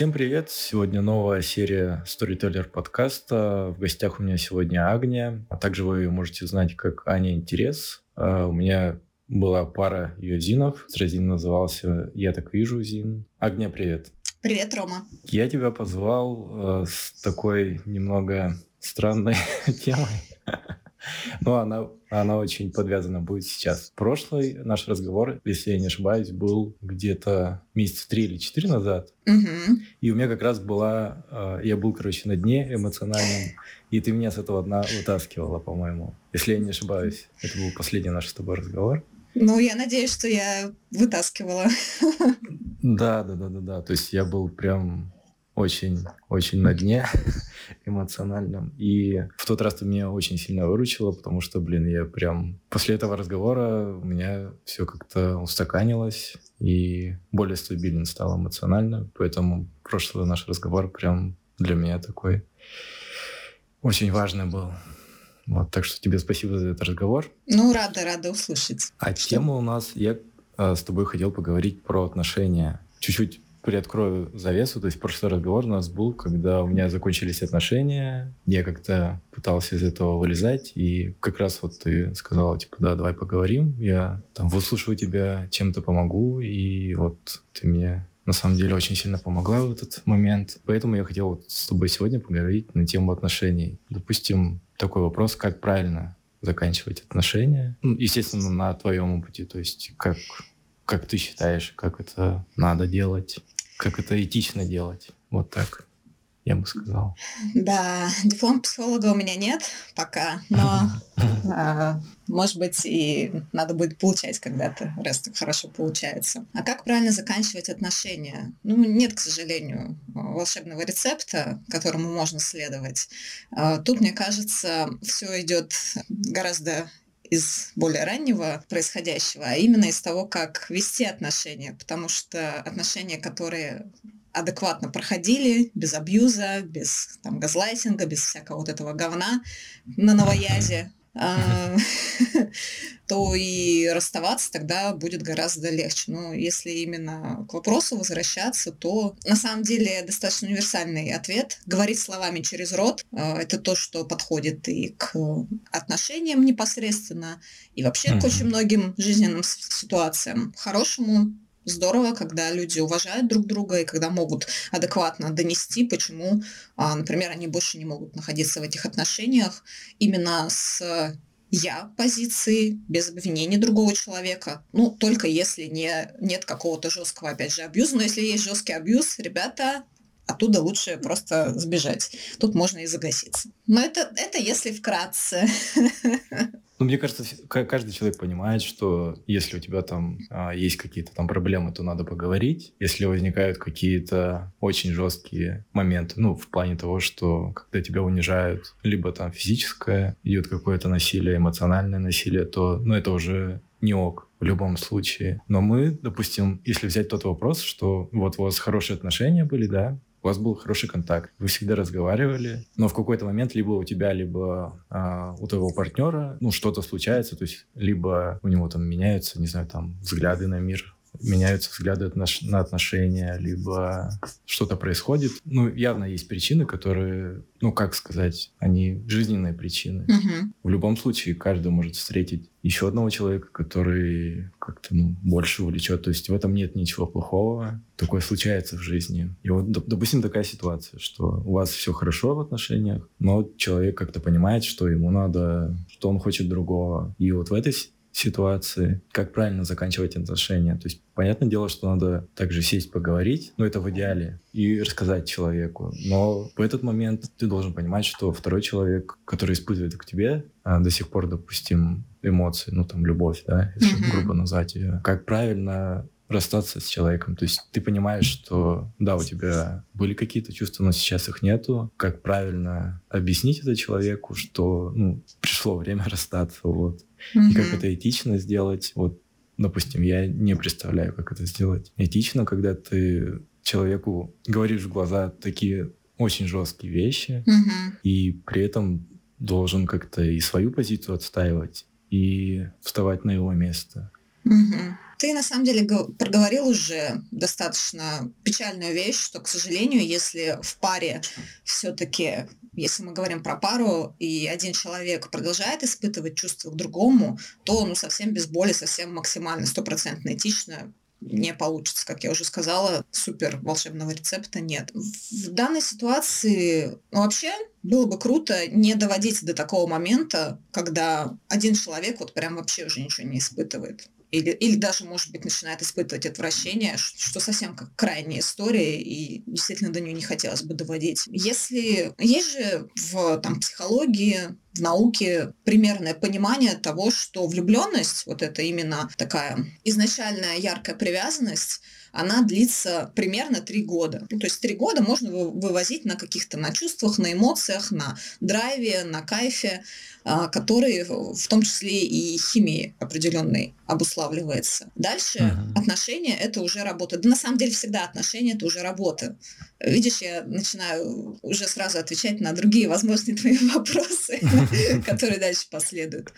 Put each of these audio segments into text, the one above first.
Всем привет! Сегодня новая серия Storyteller подкаста. В гостях у меня сегодня Агния, а также вы ее можете знать как Аня Интерес. А, у меня была пара ее зинов. Зин назывался «Я так вижу зин». Агния, привет! Привет, Рома! Я тебя позвал э, с такой немного странной темой. Ну, она, она очень подвязана будет сейчас. Прошлый наш разговор, если я не ошибаюсь, был где-то месяца три или четыре назад. Угу. И у меня как раз была... Э, я был, короче, на дне эмоциональном, и ты меня с этого дна вытаскивала, по-моему. Если я не ошибаюсь. Это был последний наш с тобой разговор. Ну, я надеюсь, что я вытаскивала. Да, да, да, да, да. То есть я был прям очень, очень на дне эмоциональном. И в тот раз ты меня очень сильно выручила, потому что, блин, я прям... После этого разговора у меня все как-то устаканилось и более стабилен стал эмоционально. Поэтому прошлый наш разговор прям для меня такой очень важный был. Вот, так что тебе спасибо за этот разговор. Ну, рада, рада услышать. А что? тема у нас, я э, с тобой хотел поговорить про отношения. Чуть-чуть приоткрою завесу. То есть прошлый разговор у нас был, когда у меня закончились отношения. Я как-то пытался из этого вылезать. И как раз вот ты сказала, типа, да, давай поговорим. Я там выслушаю тебя, чем-то помогу. И вот ты мне на самом деле очень сильно помогла в этот момент. Поэтому я хотел вот с тобой сегодня поговорить на тему отношений. Допустим, такой вопрос, как правильно заканчивать отношения. Ну, естественно, на твоем опыте. То есть как как ты считаешь, как это надо делать? Как это этично делать? Вот так я бы сказал. Да, диплом психолога у меня нет пока, но, а, может быть, и надо будет получать когда-то, раз так хорошо получается. А как правильно заканчивать отношения? Ну, нет, к сожалению, волшебного рецепта, которому можно следовать. А, тут, мне кажется, все идет гораздо из более раннего происходящего, а именно из того, как вести отношения, потому что отношения, которые адекватно проходили, без абьюза, без там, газлайтинга, без всякого вот этого говна на новоязе, то и расставаться тогда будет гораздо легче. Но если именно к вопросу возвращаться, то на самом деле достаточно универсальный ответ. Говорить словами через рот а, – это то, что подходит и к отношениям непосредственно, и вообще к очень многим жизненным ситуациям. Хорошему здорово, когда люди уважают друг друга и когда могут адекватно донести, почему, а, например, они больше не могут находиться в этих отношениях именно с я позиции, без обвинения другого человека. Ну, только если не, нет какого-то жесткого, опять же, абьюза. Но если есть жесткий абьюз, ребята, оттуда лучше просто сбежать. Тут можно и загаситься. Но это, это если вкратце. Ну, мне кажется, каждый человек понимает, что если у тебя там а, есть какие-то там проблемы, то надо поговорить. Если возникают какие-то очень жесткие моменты, ну, в плане того, что когда тебя унижают, либо там физическое, идет какое-то насилие, эмоциональное насилие, то, ну, это уже не ок в любом случае. Но мы, допустим, если взять тот вопрос, что вот у вас хорошие отношения были, да, у вас был хороший контакт, вы всегда разговаривали, но в какой-то момент либо у тебя, либо а, у твоего партнера, ну, что-то случается, то есть либо у него там меняются, не знаю, там, взгляды на мир, меняются взгляды на отношения, либо что-то происходит. Ну, явно есть причины, которые, ну, как сказать, они жизненные причины. Угу. В любом случае, каждый может встретить еще одного человека, который как-то ну, больше увлечет. То есть в этом нет ничего плохого. Такое случается в жизни. И вот, допустим, такая ситуация, что у вас все хорошо в отношениях, но человек как-то понимает, что ему надо, что он хочет другого. И вот в этой ситуации, как правильно заканчивать отношения. То есть, понятное дело, что надо также сесть, поговорить, но это в идеале, и рассказать человеку. Но в этот момент ты должен понимать, что второй человек, который испытывает к тебе а, до сих пор, допустим, эмоции, ну там любовь, да, если mm-hmm. грубо назвать ее, как правильно расстаться с человеком. То есть ты понимаешь, что да, у тебя были какие-то чувства, но сейчас их нету. Как правильно объяснить это человеку, что ну, пришло время расстаться, вот. Mm-hmm. И как это этично сделать, вот, допустим, я не представляю, как это сделать. Этично, когда ты человеку говоришь в глаза такие очень жесткие вещи, mm-hmm. и при этом должен как-то и свою позицию отстаивать, и вставать на его место. Угу. Ты на самом деле проговорил уже достаточно печальную вещь, что, к сожалению, если в паре все-таки если мы говорим про пару, и один человек продолжает испытывать чувства к другому, то ну, совсем без боли, совсем максимально стопроцентно этично не получится, как я уже сказала, супер волшебного рецепта нет. В данной ситуации ну, вообще было бы круто не доводить до такого момента, когда один человек вот прям вообще уже ничего не испытывает или, или даже, может быть, начинает испытывать отвращение, что совсем как крайняя история, и действительно до нее не хотелось бы доводить. Если есть же в там, психологии, в науке примерное понимание того, что влюбленность, вот это именно такая изначальная яркая привязанность, она длится примерно три года. Ну, то есть три года можно вывозить на каких-то на чувствах, на эмоциях, на драйве, на кайфе, а, который в том числе и химией определенной обуславливается. Дальше uh-huh. отношения это уже работа. Да на самом деле всегда отношения это уже работа. Видишь, я начинаю уже сразу отвечать на другие возможные твои вопросы, которые дальше последуют.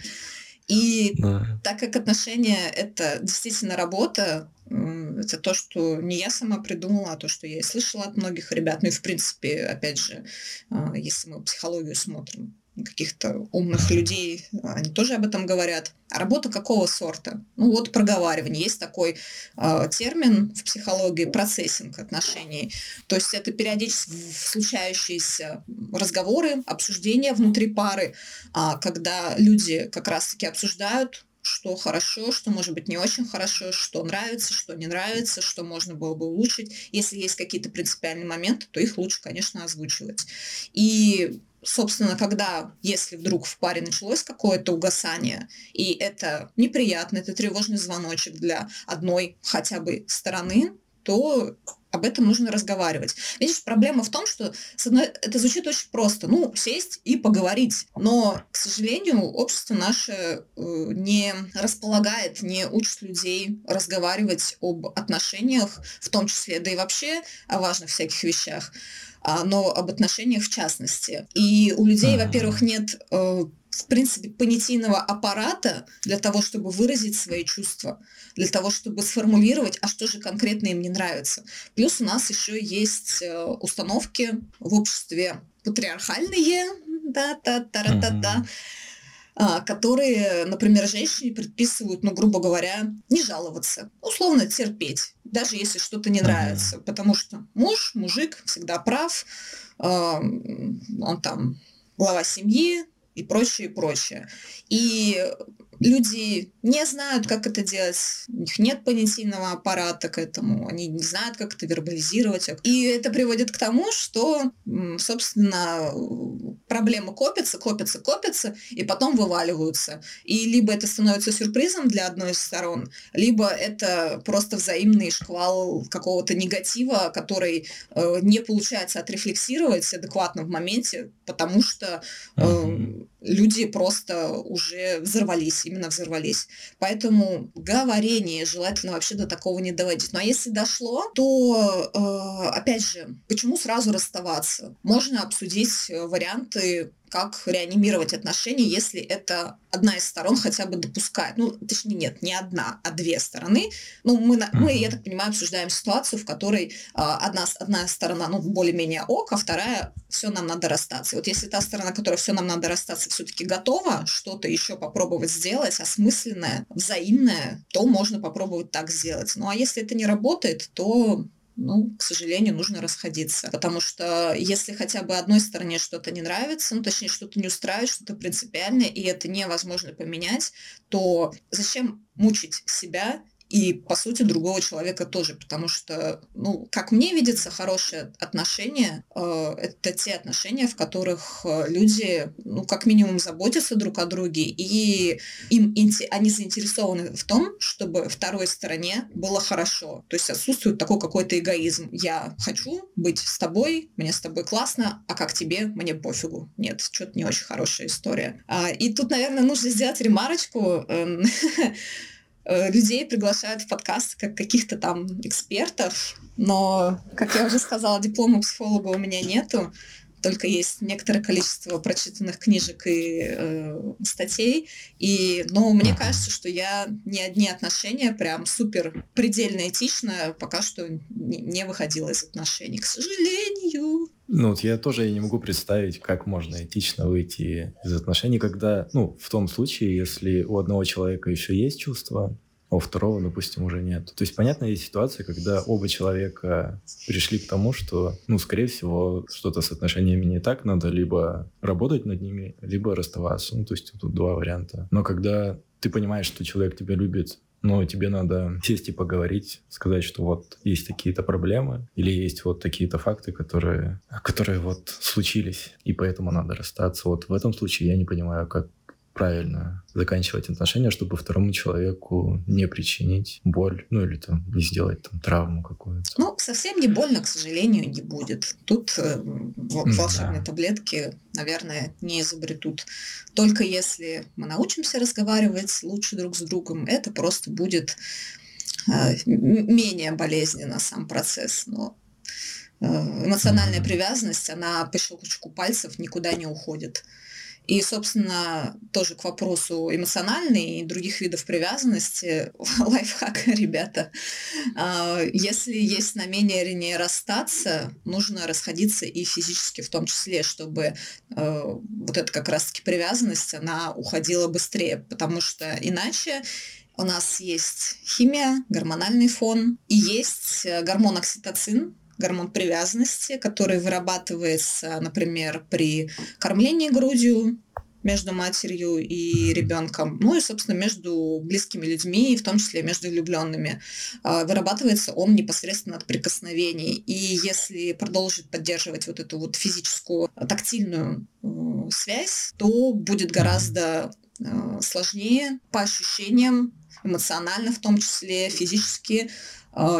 И так как отношения это действительно работа, это то, что не я сама придумала, а то, что я и слышала от многих ребят. Ну и, в принципе, опять же, а, если мы психологию смотрим, каких-то умных людей, они тоже об этом говорят. А работа какого сорта? Ну вот проговаривание. Есть такой э, термин в психологии процессинг отношений. То есть это периодически случающиеся разговоры, обсуждения внутри пары, э, когда люди как раз-таки обсуждают что хорошо, что может быть не очень хорошо, что нравится, что не нравится, что можно было бы улучшить. Если есть какие-то принципиальные моменты, то их лучше, конечно, озвучивать. И собственно, когда, если вдруг в паре началось какое-то угасание, и это неприятно, это тревожный звоночек для одной хотя бы стороны, то об этом нужно разговаривать. Видишь, проблема в том, что с одной, это звучит очень просто. Ну, сесть и поговорить. Но, к сожалению, общество наше э, не располагает, не учит людей разговаривать об отношениях, в том числе, да и вообще о важных всяких вещах, но об отношениях в частности. И у людей, во-первых, нет э, в принципе, понятийного аппарата для того, чтобы выразить свои чувства, для того, чтобы сформулировать, а что же конкретно им не нравится. Плюс у нас еще есть э, установки в обществе патриархальные, да, та та та та та которые, например, женщине предписывают, ну, грубо говоря, не жаловаться, условно терпеть, даже если что-то не нравится, потому что муж, мужик всегда прав, он там глава семьи, и прочее, и прочее. И люди не знают, как это делать, у них нет понятийного аппарата к этому, они не знают, как это вербализировать. И это приводит к тому, что, собственно, проблемы копятся, копятся, копятся, и потом вываливаются. И либо это становится сюрпризом для одной из сторон, либо это просто взаимный шквал какого-то негатива, который э, не получается отрефлексировать адекватно в моменте, потому что э, люди просто уже взорвались, именно взорвались. Поэтому говорение желательно вообще до такого не доводить. Ну а если дошло, то, э, опять же, почему сразу расставаться? Можно обсудить э, варианты как реанимировать отношения, если это одна из сторон хотя бы допускает. Ну, точнее, нет, не одна, а две стороны. Ну, мы, мы я так понимаю, обсуждаем ситуацию, в которой а, одна, одна сторона, ну, более-менее ок, а вторая все нам надо расстаться. И вот если та сторона, которая все нам надо расстаться, все-таки готова что-то еще попробовать сделать, осмысленное, взаимное, то можно попробовать так сделать. Ну, а если это не работает, то ну, к сожалению, нужно расходиться. Потому что если хотя бы одной стороне что-то не нравится, ну, точнее, что-то не устраивает, что-то принципиальное, и это невозможно поменять, то зачем мучить себя и, по сути, другого человека тоже, потому что, ну, как мне видится, хорошие отношения э, это те отношения, в которых э, люди, ну, как минимум, заботятся друг о друге, и им они заинтересованы в том, чтобы второй стороне было хорошо. То есть отсутствует такой какой-то эгоизм. Я хочу быть с тобой, мне с тобой классно, а как тебе, мне пофигу. Нет, что-то не очень хорошая история. А, и тут, наверное, нужно сделать ремарочку. Э, людей приглашают в подкаст как каких-то там экспертов, но, как я уже сказала, диплома психолога у меня нету, только есть некоторое количество прочитанных книжек и э, статей. И, но мне кажется, что я ни одни отношения прям супер предельно этично пока что не выходила из отношений, к сожалению. Ну, вот я тоже не могу представить, как можно этично выйти из отношений, когда, ну, в том случае, если у одного человека еще есть чувства, а у второго, допустим, уже нет. То есть, понятно, есть ситуация, когда оба человека пришли к тому, что, ну, скорее всего, что-то с отношениями не так, надо либо работать над ними, либо расставаться. Ну, то есть, тут два варианта. Но когда ты понимаешь, что человек тебя любит, но тебе надо сесть и поговорить, сказать, что вот есть такие-то проблемы или есть вот такие-то факты, которые, которые вот случились, и поэтому надо расстаться. Вот в этом случае я не понимаю, как правильно заканчивать отношения, чтобы второму человеку не причинить боль, ну или там не сделать там травму какую-то. Ну, совсем не больно, к сожалению, не будет. Тут э, волшебные да. таблетки, наверное, не изобретут. Только если мы научимся разговаривать лучше друг с другом, это просто будет э, менее болезненно сам процесс. Но э, эмоциональная mm-hmm. привязанность, она по щелчку пальцев никуда не уходит. И, собственно, тоже к вопросу эмоциональной и других видов привязанности, лайфхак, ребята. А, если есть намерение расстаться, нужно расходиться и физически в том числе, чтобы э, вот эта как раз-таки привязанность, она уходила быстрее, потому что иначе у нас есть химия, гормональный фон, и есть э, гормон окситоцин, гормон привязанности, который вырабатывается, например, при кормлении грудью между матерью и ребенком, ну и, собственно, между близкими людьми, в том числе между влюбленными. А, вырабатывается он непосредственно от прикосновений. И если продолжить поддерживать вот эту вот физическую, тактильную связь, то будет гораздо а, сложнее по ощущениям, эмоционально в том числе, физически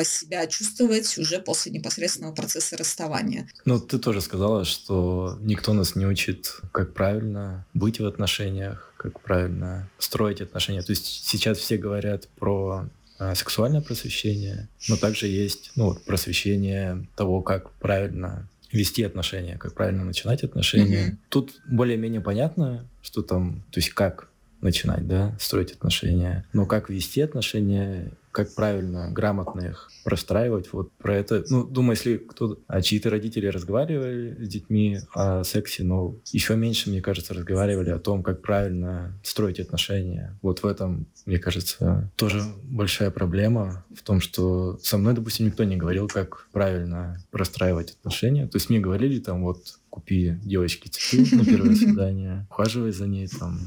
себя чувствовать уже после непосредственного процесса расставания. Ну, ты тоже сказала, что никто нас не учит, как правильно быть в отношениях, как правильно строить отношения. То есть сейчас все говорят про а, сексуальное просвещение, но также есть ну, просвещение того, как правильно вести отношения, как правильно начинать отношения. Mm-hmm. Тут более-менее понятно, что там, то есть как начинать, да, строить отношения. Но как вести отношения, как правильно, грамотно их простраивать, вот про это, ну, думаю, если кто, а чьи-то родители разговаривали с детьми о сексе, но еще меньше, мне кажется, разговаривали о том, как правильно строить отношения. Вот в этом, мне кажется, тоже большая проблема в том, что со мной, допустим, никто не говорил, как правильно простраивать отношения. То есть мне говорили там вот купи девочке цветы на первое свидание, ухаживай за ней, там,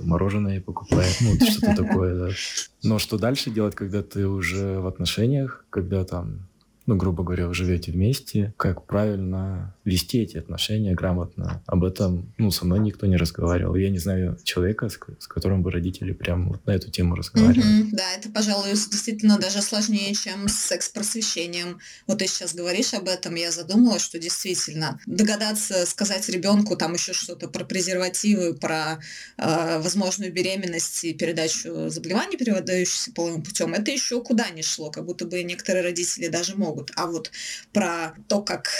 мороженое покупай, ну, что-то такое, да. Но что дальше делать, когда ты уже в отношениях, когда там ну, грубо говоря, вы живете вместе, как правильно вести эти отношения грамотно. Об этом, ну, со мной никто не разговаривал. Я не знаю человека, с, с которым бы родители прям вот на эту тему разговаривали. Mm-hmm, да, это, пожалуй, действительно даже сложнее, чем с секс-просвещением. Вот ты сейчас говоришь об этом, я задумалась, что действительно догадаться сказать ребенку там еще что-то про презервативы, про э, возможную беременность и передачу заболеваний, передающихся половым путем, это еще куда ни шло, как будто бы некоторые родители даже могут могут. А вот про то, как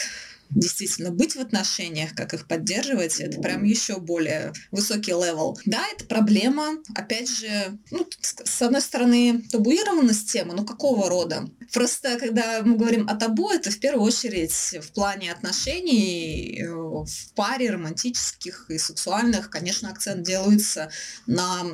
действительно быть в отношениях, как их поддерживать, это прям еще более высокий level. Да, это проблема. Опять же, ну, с одной стороны, табуированность темы, но какого рода? Просто, когда мы говорим о табу, это в первую очередь в плане отношений, э, в паре романтических и сексуальных, конечно, акцент делается на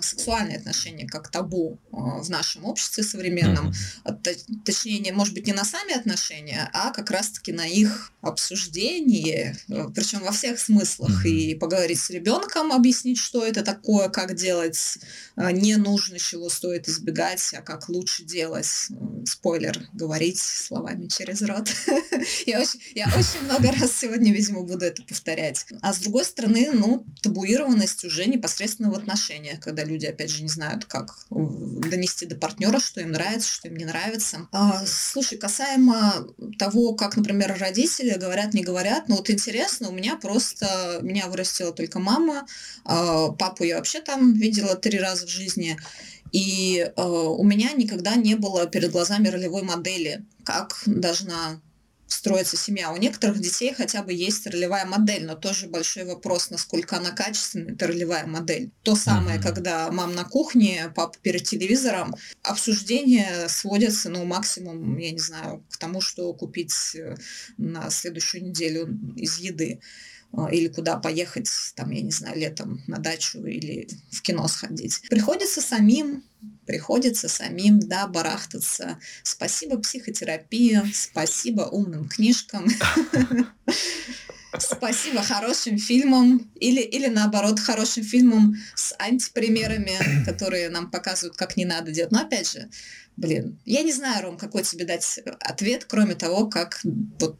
сексуальные отношения как табу э, в нашем обществе современном. Mm-hmm. Точнее, может быть, не на сами отношения, а как раз-таки на их обсуждение, э, причем во всех смыслах, и поговорить с ребенком, объяснить, что это такое, как делать, не нужно, чего стоит избегать, а как лучше делать. Спойлер, говорить словами через рот. я, очень, я очень много раз сегодня, видимо, буду это повторять. А с другой стороны, ну, табуированность уже непосредственно в отношениях, когда люди, опять же, не знают, как донести до партнера, что им нравится, что им не нравится. А, слушай, касаемо того, как, например, родители говорят, не говорят. Но вот интересно, у меня просто, меня вырастила только мама, а, папу я вообще там видела три раза в жизни. И э, у меня никогда не было перед глазами ролевой модели, как должна строится семья. У некоторых детей хотя бы есть ролевая модель, но тоже большой вопрос, насколько она качественная, эта ролевая модель. То самое, mm-hmm. когда мам на кухне, папа перед телевизором, обсуждение сводится, ну, максимум, я не знаю, к тому, что купить э, на следующую неделю из еды. А, или куда поехать, там, я не знаю, летом на дачу или в кино сходить. Приходится самим приходится самим, да, барахтаться. Спасибо психотерапии, спасибо умным книжкам, спасибо хорошим фильмам или, или наоборот хорошим фильмам с антипримерами, которые нам показывают, как не надо делать. Но опять же, блин, я не знаю, Ром, какой тебе дать ответ, кроме того, как вот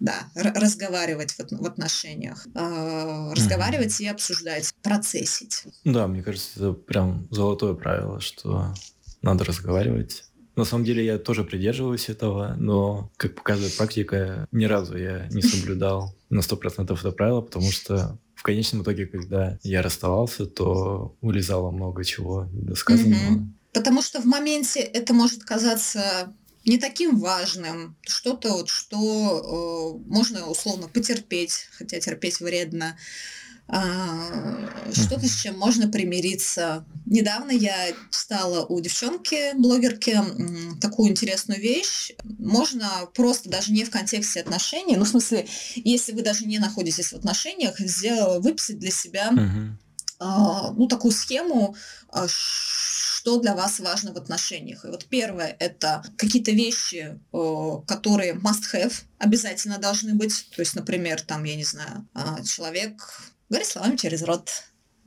да, разговаривать в, в отношениях, э, разговаривать mm-hmm. и обсуждать, процессить. Да, мне кажется, это прям золотое правило, что надо разговаривать. На самом деле я тоже придерживаюсь этого, но, как показывает практика, ни разу я не соблюдал на сто процентов это правило, потому что в конечном итоге, когда я расставался, то улезало много чего недосказанного. Mm-hmm. Потому что в моменте это может казаться не таким важным, что-то вот, что э, можно условно потерпеть, хотя терпеть вредно, а, что-то, с чем можно примириться. Недавно я читала у девчонки, блогерки, такую интересную вещь. Можно просто даже не в контексте отношений, ну, в смысле, если вы даже не находитесь в отношениях, сделать, выписать для себя uh-huh. ну, такую схему, а, что для вас важно в отношениях. И вот первое – это какие-то вещи, которые must-have, обязательно должны быть. То есть, например, там, я не знаю, а, человек говорит словами через рот,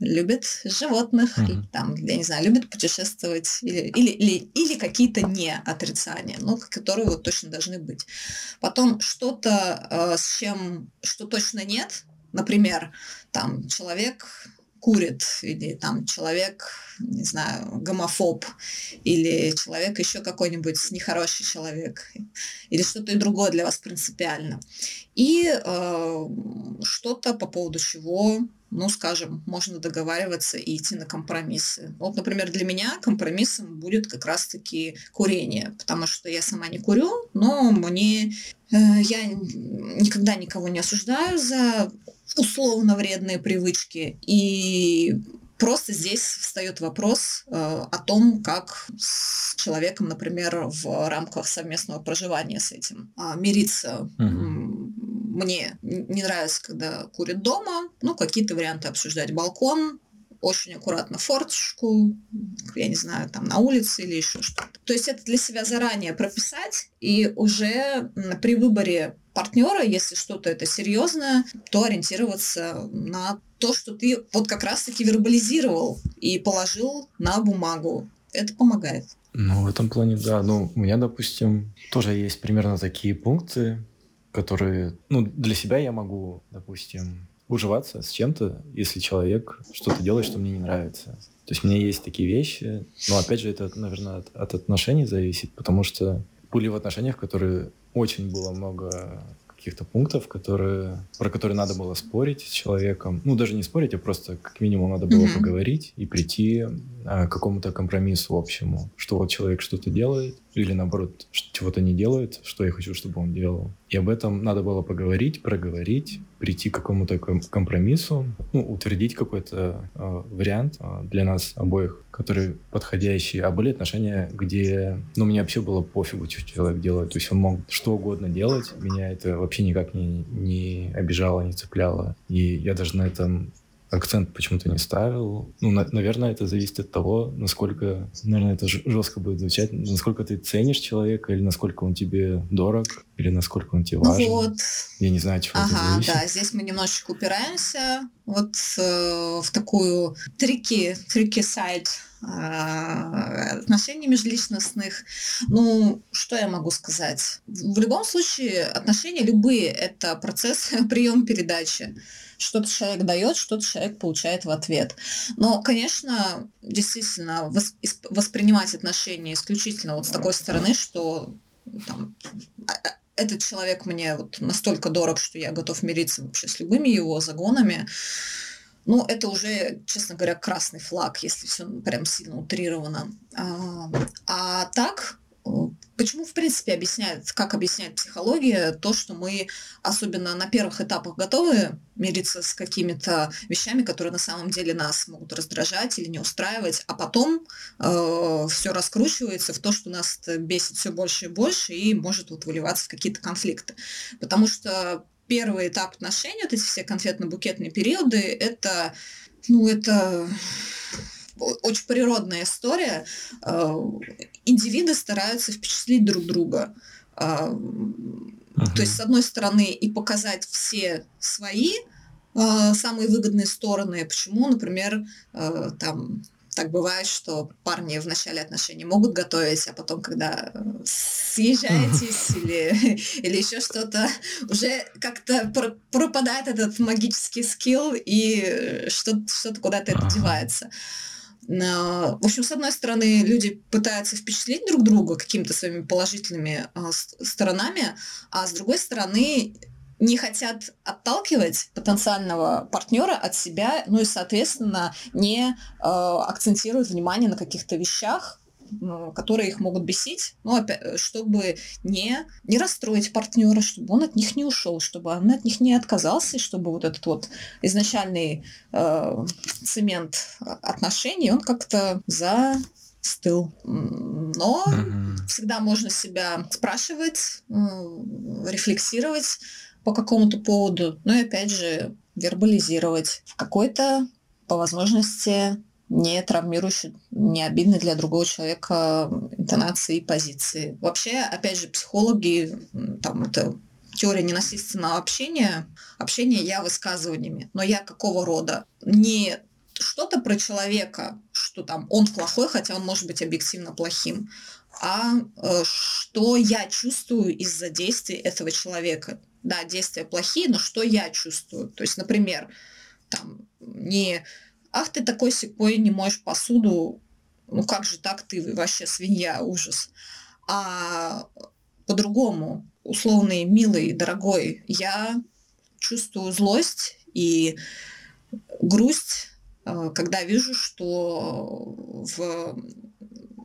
любит животных, mm-hmm. там, я не знаю, любит путешествовать, или, или, или, или какие-то не отрицания, ну, которые вот точно должны быть. Потом что-то, э, с чем, что точно нет, например, там, человек курит, или там человек, не знаю, гомофоб, или человек еще какой-нибудь нехороший человек, или что-то другое для вас принципиально. И э, что-то по поводу чего ну, скажем, можно договариваться и идти на компромиссы. Вот, например, для меня компромиссом будет как раз-таки курение, потому что я сама не курю, но мне э, я никогда никого не осуждаю за условно вредные привычки. И просто здесь встает вопрос э, о том, как с человеком, например, в рамках совместного проживания с этим э, мириться. Угу. Мне не нравится, когда курит дома, ну, какие-то варианты обсуждать. Балкон, очень аккуратно форточку, я не знаю, там на улице или еще что-то. То есть это для себя заранее прописать и уже при выборе партнера, если что-то это серьезное, то ориентироваться на то, что ты вот как раз-таки вербализировал и положил на бумагу. Это помогает. Ну, в этом плане, да. Ну, у меня, допустим, тоже есть примерно такие пункты, которые, ну, для себя я могу, допустим, уживаться с чем-то, если человек что-то делает, что мне не нравится. То есть у меня есть такие вещи, но опять же это, наверное, от, от отношений зависит, потому что были в отношениях, которые очень было много каких-то пунктов, которые, про которые надо было спорить с человеком. Ну, даже не спорить, а просто как минимум надо было mm-hmm. поговорить и прийти а, к какому-то компромиссу общему. Что вот человек что-то делает, или наоборот, чего-то не делает, что я хочу, чтобы он делал. И об этом надо было поговорить, проговорить, прийти к какому-то компромиссу, ну, утвердить какой-то э, вариант э, для нас обоих, который подходящий. А были отношения, где, ну, мне вообще было пофигу, что человек делает. То есть он мог что угодно делать, меня это вообще никак не, не обижало, не цепляло. И я даже на этом акцент почему-то не ставил. Ну, на, наверное, это зависит от того, насколько, наверное, это жестко будет звучать, насколько ты ценишь человека, или насколько он тебе дорог, или насколько он тебе важен. Ну вот. Я не знаю, чего ага, это да, здесь мы немножечко упираемся вот э, в такую трики, трики сайт отношений межличностных. Ну, что я могу сказать? В любом случае, отношения любые – это процесс прием-передачи что-то человек дает, что-то человек получает в ответ. Но, конечно, действительно, воспринимать отношения исключительно вот с такой стороны, что там, а, а, этот человек мне вот настолько дорог, что я готов мириться вообще с любыми его загонами, ну, это уже, честно говоря, красный флаг, если все прям сильно утрировано. А, а так, почему, в принципе, объясняет, как объясняет психология то, что мы, особенно на первых этапах, готовы мириться с какими-то вещами, которые на самом деле нас могут раздражать или не устраивать, а потом э, все раскручивается в то, что нас бесит все больше и больше и может вот выливаться в какие-то конфликты. Потому что первый этап отношений, вот эти все конфетно-букетные периоды, это, ну, это очень природная история. Э, индивиды стараются впечатлить друг друга. Uh-huh. То есть, с одной стороны, и показать все свои э, самые выгодные стороны. Почему, например, там так бывает, что парни в начале отношений могут готовить, а потом, когда съезжаетесь или, или еще что-то, уже как-то пропадает этот магический скилл, и что-то, что-то куда-то это девается. В общем, с одной стороны, люди пытаются впечатлить друг друга какими-то своими положительными а, сторонами, а с другой стороны, не хотят отталкивать потенциального партнера от себя, ну и, соответственно, не э, акцентируют внимание на каких-то вещах, которые их могут бесить, ну, опять, чтобы не, не расстроить партнера, чтобы он от них не ушел, чтобы он от них не отказался, чтобы вот этот вот изначальный э, цемент отношений, он как-то застыл. Но mm-hmm. всегда можно себя спрашивать, э, рефлексировать, по какому-то поводу, ну и опять же вербализировать в какой-то, по возможности, не травмирующий, не обидный для другого человека интонации и позиции. Вообще, опять же, психологи, там это теория ненасильственного общения, общение я высказываниями, но я какого рода? Не что-то про человека, что там он плохой, хотя он может быть объективно плохим, а э, что я чувствую из-за действий этого человека да, действия плохие, но что я чувствую? То есть, например, там, не «Ах, ты такой секой, не моешь посуду, ну как же так, ты вообще свинья, ужас». А по-другому, условный, милый, дорогой, я чувствую злость и грусть, э, когда вижу, что в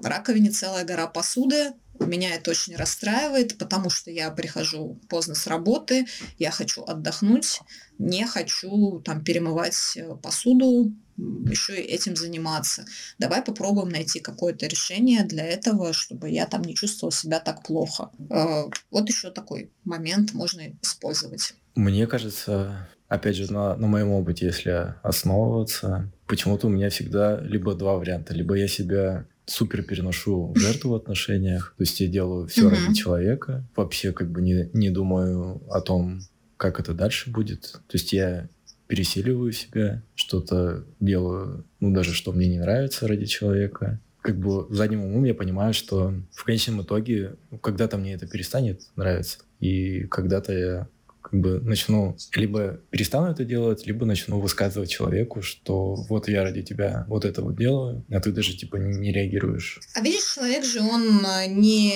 раковине целая гора посуды, меня это очень расстраивает, потому что я прихожу поздно с работы, я хочу отдохнуть, не хочу там перемывать э, посуду, еще и этим заниматься. Давай попробуем найти какое-то решение для этого, чтобы я там не чувствовала себя так плохо. Э, вот еще такой момент можно использовать. Мне кажется, опять же, на, на моем опыте, если основываться, почему-то у меня всегда либо два варианта. Либо я себя супер переношу в жертву в отношениях. То есть я делаю все ради человека. Вообще как бы не, не думаю о том, как это дальше будет. То есть я переселиваю себя, что-то делаю, ну, даже что мне не нравится ради человека. Как бы в заднем уму я понимаю, что в конечном итоге когда-то мне это перестанет нравиться. И когда-то я как бы начну либо перестану это делать, либо начну высказывать человеку, что вот я ради тебя вот это вот делаю, а ты даже типа не, не реагируешь. А видишь, человек же он э, не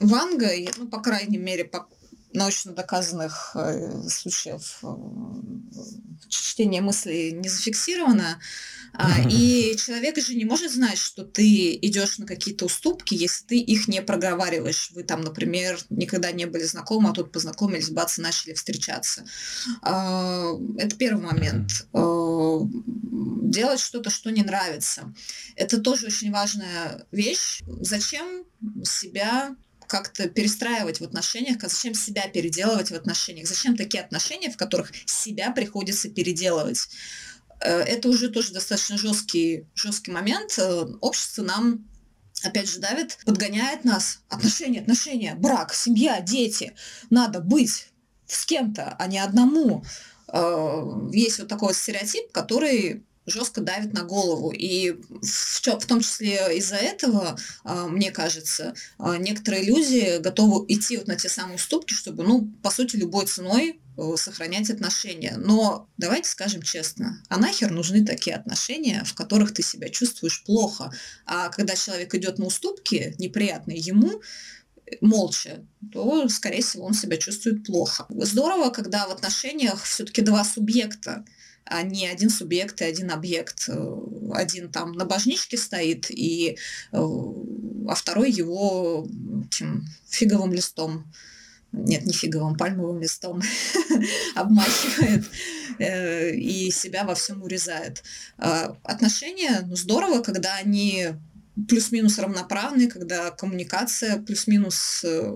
Ванга, ну, по крайней мере, по научно доказанных э, случаев э, чтения мыслей не зафиксировано. А, и человек же не может знать, что ты идешь на какие-то уступки, если ты их не проговариваешь. Вы там, например, никогда не были знакомы, а тут познакомились, бац, начали встречаться. А, это первый момент. А, делать что-то, что не нравится. Это тоже очень важная вещь. Зачем себя как-то перестраивать в отношениях, а зачем себя переделывать в отношениях, зачем такие отношения, в которых себя приходится переделывать. Э, это уже тоже достаточно жесткий, жесткий момент. Э, общество нам опять же давит, подгоняет нас. Отношения, отношения, брак, семья, дети. Надо быть с кем-то, а не одному. Э, есть вот такой стереотип, который жестко давит на голову. И в, в том числе из-за этого, мне кажется, некоторые люди готовы идти вот на те самые уступки, чтобы, ну, по сути, любой ценой Э, сохранять отношения. Но давайте скажем честно, а нахер нужны такие отношения, в которых ты себя чувствуешь плохо. А когда человек идет на уступки, неприятные ему, молча, то, скорее всего, он себя чувствует плохо. Здорово, когда в отношениях все-таки два субъекта, а не один субъект и один объект. Один там на божничке стоит и э, а второй его чем, фиговым листом нет, не фиговым, пальмовым листом обмахивает э, и себя во всем урезает. Э, отношения, ну, здорово, когда они плюс-минус равноправны, когда коммуникация плюс-минус э,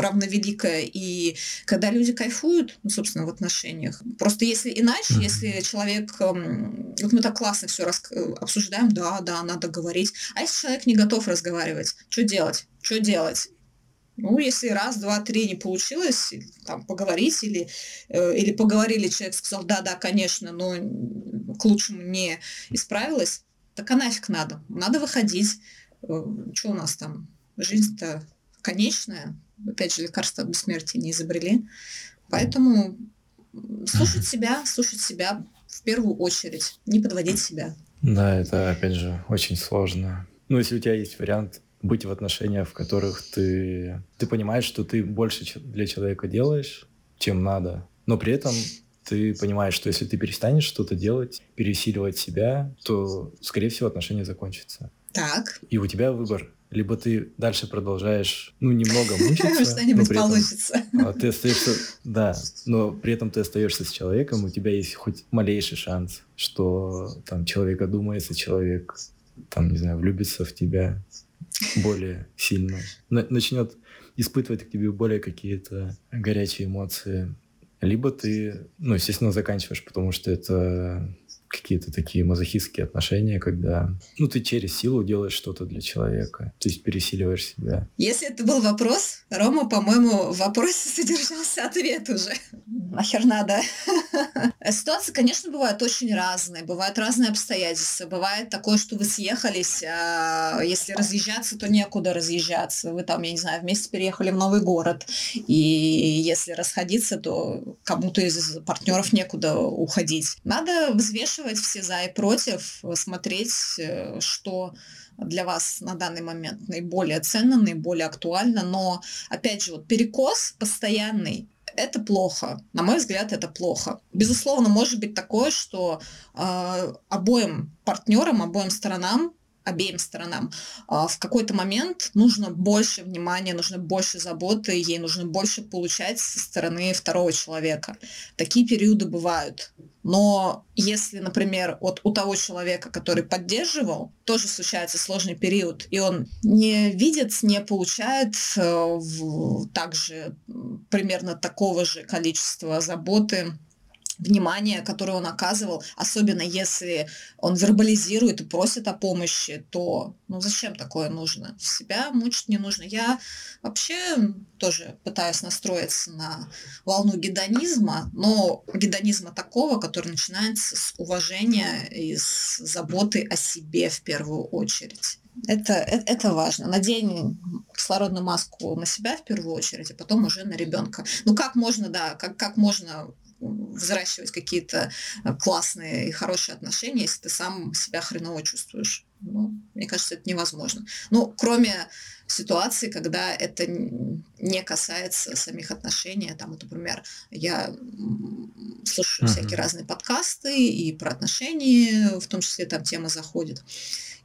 равновеликая, и когда люди кайфуют, ну, собственно, в отношениях. Просто если иначе, mm-hmm. если человек... Эм, вот мы так классно все рас... обсуждаем, да, да, надо говорить. А если человек не готов разговаривать, что делать? Что делать? Ну, если раз, два, три не получилось, там, поговорить или, э, или поговорили, человек сказал, да, да, конечно, но к лучшему не исправилась, так а нафиг надо. Надо выходить. Э, что у нас там? Жизнь-то конечная. Опять же, лекарства от бессмертия не изобрели. Поэтому слушать себя, слушать себя в первую очередь, не подводить себя. Да, это, опять же, очень сложно. Ну, если у тебя есть вариант быть в отношениях, в которых ты, ты понимаешь, что ты больше для человека делаешь, чем надо, но при этом ты понимаешь, что если ты перестанешь что-то делать, пересиливать себя, то, скорее всего, отношения закончатся. Так. И у тебя выбор. Либо ты дальше продолжаешь, ну, немного мучиться. Что-нибудь получится. А, ты остаешься, да, но при этом ты остаешься с человеком, у тебя есть хоть малейший шанс, что там человек одумается, человек, там, не знаю, влюбится в тебя более сильно, начнет испытывать к тебе более какие-то горячие эмоции. Либо ты, ну, естественно, заканчиваешь, потому что это какие-то такие мазохистские отношения, когда ну, ты через силу делаешь что-то для человека, то есть пересиливаешь себя. Если это был вопрос, Рома, по-моему, в вопросе содержался ответ уже. Нахер надо. Ситуации, конечно, бывают очень разные. Бывают разные обстоятельства. Бывает такое, что вы съехались, а если разъезжаться, то некуда разъезжаться. Вы там, я не знаю, вместе переехали в новый город. И если расходиться, то кому-то из партнеров некуда уходить. Надо взвешивать взвешивать все за и против, смотреть, э, что для вас на данный момент наиболее ценно, наиболее актуально. Но, опять же, вот перекос постоянный это плохо. На мой взгляд, это плохо. Безусловно, может быть такое, что э, обоим партнерам, обоим сторонам обеим сторонам. А, в какой-то момент нужно больше внимания, нужно больше заботы, ей нужно больше получать со стороны второго человека. Такие периоды бывают. Но если, например, вот у того человека, который поддерживал, тоже случается сложный период, и он не видит, не получает э, также примерно такого же количества заботы внимание, которое он оказывал, особенно если он вербализирует и просит о помощи, то ну зачем такое нужно? Себя мучить не нужно. Я вообще тоже пытаюсь настроиться на волну гедонизма, но гедонизма такого, который начинается с уважения и с заботы о себе в первую очередь. Это, это, это важно. Надень кислородную маску на себя в первую очередь, а потом уже на ребенка. Ну как можно, да, как, как можно взращивать какие-то э, классные и хорошие отношения, если ты сам себя хреново чувствуешь. Ну, мне кажется, это невозможно. Ну, кроме ситуации, когда это не касается самих отношений. Там, вот, например, я слушаю uh-huh. всякие разные подкасты и про отношения, в том числе там тема заходит.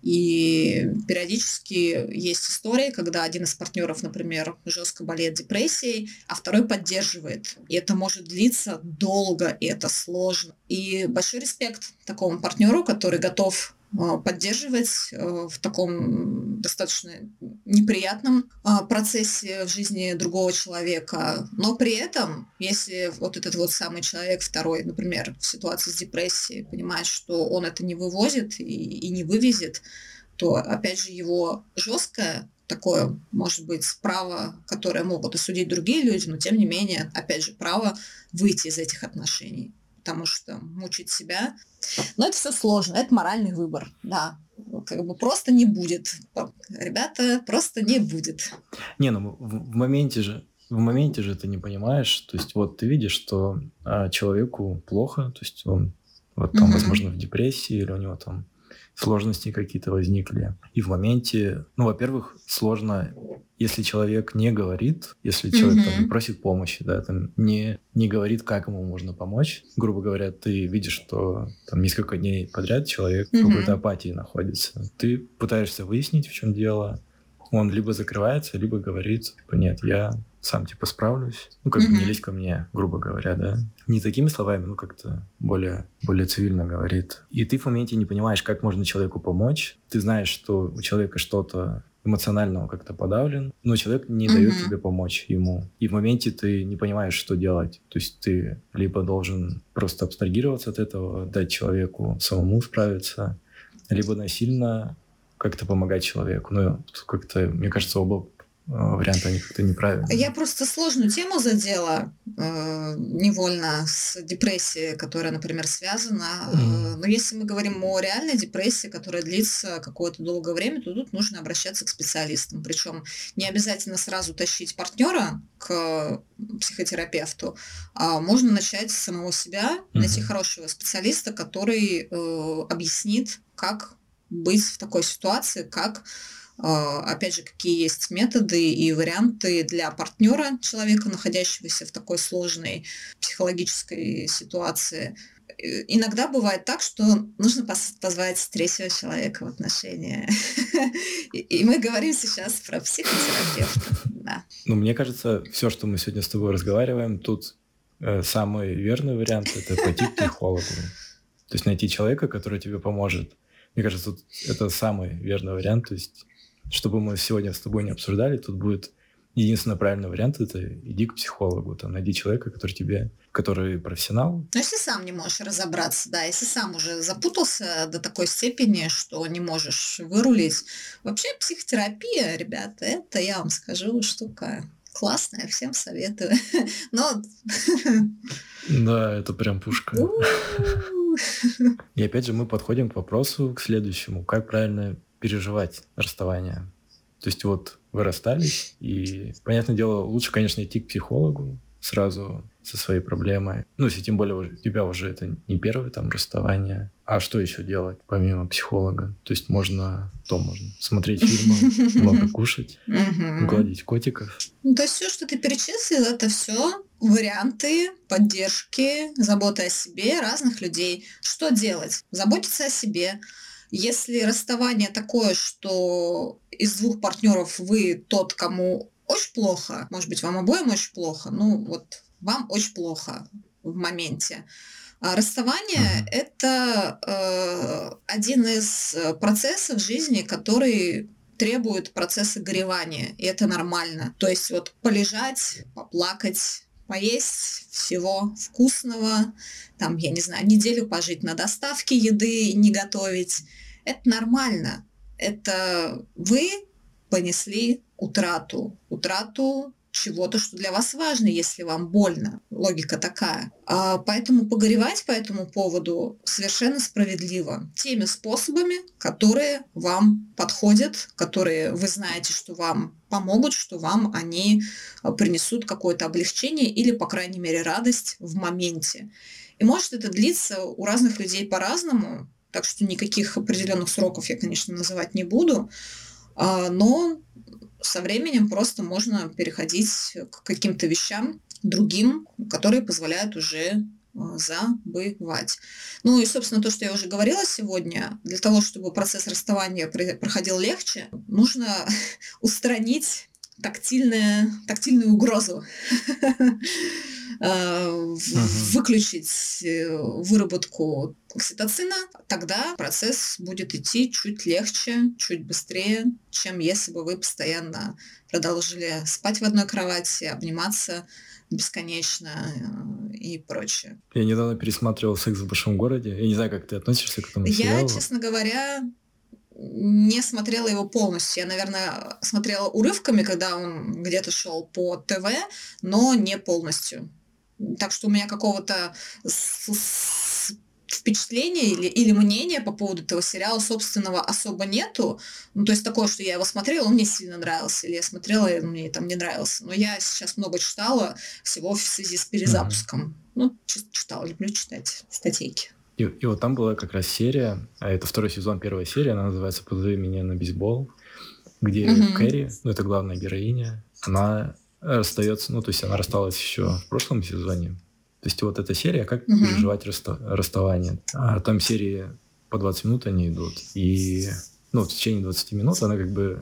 И периодически есть истории, когда один из партнеров, например, жестко болеет депрессией, а второй поддерживает. И это может длиться долго, и это сложно. И большой респект такому партнеру, который готов поддерживать э, в таком достаточно неприятном а, процессе в жизни другого человека. Но при этом, если вот этот вот самый человек второй, например, в ситуации с депрессией, понимает, что он это не вывозит и, и не вывезет, то, опять же, его жесткое такое, может быть, право, которое могут осудить другие люди, но тем не менее, опять же, право выйти из этих отношений потому что мучить себя. Но это все сложно, это моральный выбор, да. Как бы просто не будет. Ребята, просто не будет. Не, ну в, в моменте же в моменте же ты не понимаешь, то есть вот ты видишь, что а, человеку плохо, то есть он вот там, возможно, в депрессии или у него там сложности какие-то возникли. И в моменте, ну, во-первых, сложно если человек не говорит, если человек mm-hmm. там, не просит помощи, да, там, не, не говорит, как ему можно помочь, грубо говоря, ты видишь, что там несколько дней подряд человек mm-hmm. в какой-то апатии находится. Ты пытаешься выяснить, в чем дело. Он либо закрывается, либо говорит, типа, нет, я сам типа справлюсь. Ну, как бы не лезь ко мне, грубо говоря, да. Не такими словами, ну, как-то более, более цивильно говорит. И ты в моменте не понимаешь, как можно человеку помочь. Ты знаешь, что у человека что-то эмоционально как-то подавлен, но человек не mm-hmm. дает тебе помочь ему. И в моменте ты не понимаешь, что делать. То есть ты либо должен просто абстрагироваться от этого, дать человеку самому справиться, либо насильно как-то помогать человеку. Ну, как-то, мне кажется, оба а, варианты, они как-то неправильные. Я просто сложную тему задела э, невольно с депрессией, которая, например, связана. Mm. но если мы говорим о реальной депрессии, которая длится какое-то долгое время, то тут нужно обращаться к специалистам. Причем не обязательно сразу тащить партнера к психотерапевту, а можно начать с самого себя, mm-hmm. найти хорошего специалиста, который э, объяснит, как быть в такой ситуации, как опять же, какие есть методы и варианты для партнера человека, находящегося в такой сложной психологической ситуации. Иногда бывает так, что нужно позвать третьего человека в отношения. И мы говорим сейчас про психотерапевта. Да. Ну, мне кажется, все, что мы сегодня с тобой разговариваем, тут э, самый верный вариант – это пойти к психологу. То есть найти человека, который тебе поможет. Мне кажется, тут это самый верный вариант. То есть чтобы мы сегодня с тобой не обсуждали, тут будет единственный правильный вариант – это иди к психологу, там, найди человека, который тебе, который профессионал. Ну, если сам не можешь разобраться, да, если сам уже запутался до такой степени, что не можешь вырулить. Вообще психотерапия, ребята, это, я вам скажу, штука классная, всем советую. Но... Да, это прям пушка. И опять же мы подходим к вопросу, к следующему. Как правильно переживать расставание. То есть вот вы расстались, и, понятное дело, лучше, конечно, идти к психологу сразу со своей проблемой. Ну, если тем более у тебя уже это не первое там расставание. А что еще делать помимо психолога? То есть можно, то можно смотреть фильмы, много кушать, гладить котиков. Ну, то есть все, что ты перечислил, это все варианты поддержки, заботы о себе разных людей. Что делать? Заботиться о себе, если расставание такое, что из двух партнеров вы тот, кому очень плохо, может быть, вам обоим очень плохо, ну вот вам очень плохо в моменте. А расставание – это э, один из процессов жизни, который требует процесса горевания, и это нормально. То есть вот полежать, поплакать, поесть всего вкусного, там, я не знаю, неделю пожить на доставке еды, не готовить. Это нормально. Это вы понесли утрату. Утрату чего-то, что для вас важно, если вам больно. Логика такая. А поэтому погоревать по этому поводу совершенно справедливо. Теми способами, которые вам подходят, которые вы знаете, что вам помогут, что вам они а, принесут какое-то облегчение или, по крайней мере, радость в моменте. И может это длиться у разных людей по-разному, так что никаких определенных сроков я, конечно, называть не буду. А, но со временем просто можно переходить к каким-то вещам другим, которые позволяют уже а, забывать. Ну и, собственно, то, что я уже говорила сегодня, для того, чтобы процесс расставания проходил легче, нужно устранить тактильную, тактильную угрозу. А, выключить э, выработку окситоцина, тогда процесс будет идти чуть легче, чуть быстрее, чем если бы вы постоянно продолжили спать в одной кровати, обниматься бесконечно э, и прочее. Я недавно пересматривал «Секс в большом городе». Я не знаю, как ты относишься к этому сериалу. Я, честно говоря, не смотрела его полностью. Я, наверное, смотрела урывками, когда он где-то шел по ТВ, но не полностью. Так что у меня какого-то впечатления или, или мнения по поводу этого сериала собственного особо нету. Ну, то есть такое, что я его смотрела, он мне сильно нравился, или я смотрела, и он мне там не нравился. Но я сейчас много читала всего в связи с перезапуском. Mm-hmm. Ну, читала, люблю читать статейки. И, и вот там была как раз серия, а это второй сезон, первая серия, она называется «Позови меня на бейсбол». где mm-hmm. Кэрри, ну это главная героиня, она расстается, ну то есть она рассталась еще в прошлом сезоне. То есть вот эта серия, как mm-hmm. переживать расста- расставание. А там серии по 20 минут они идут. И ну, в течение 20 минут она как бы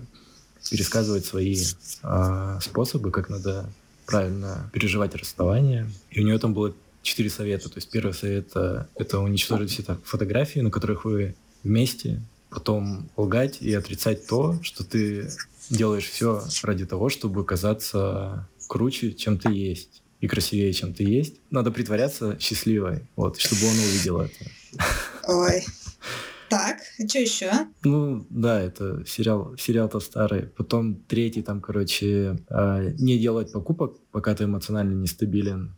пересказывает свои э, способы, как надо правильно переживать расставание. И у нее там было четыре совета. То есть первый совет это, это уничтожить все так, фотографии, на которых вы вместе, потом лгать и отрицать то, что ты делаешь все ради того, чтобы казаться круче, чем ты есть и красивее, чем ты есть. Надо притворяться счастливой, вот, чтобы он увидел это. Ой, так, а что еще? Ну, да, это сериал, сериал-то старый. Потом третий там, короче, э, не делать покупок, пока ты эмоционально нестабилен.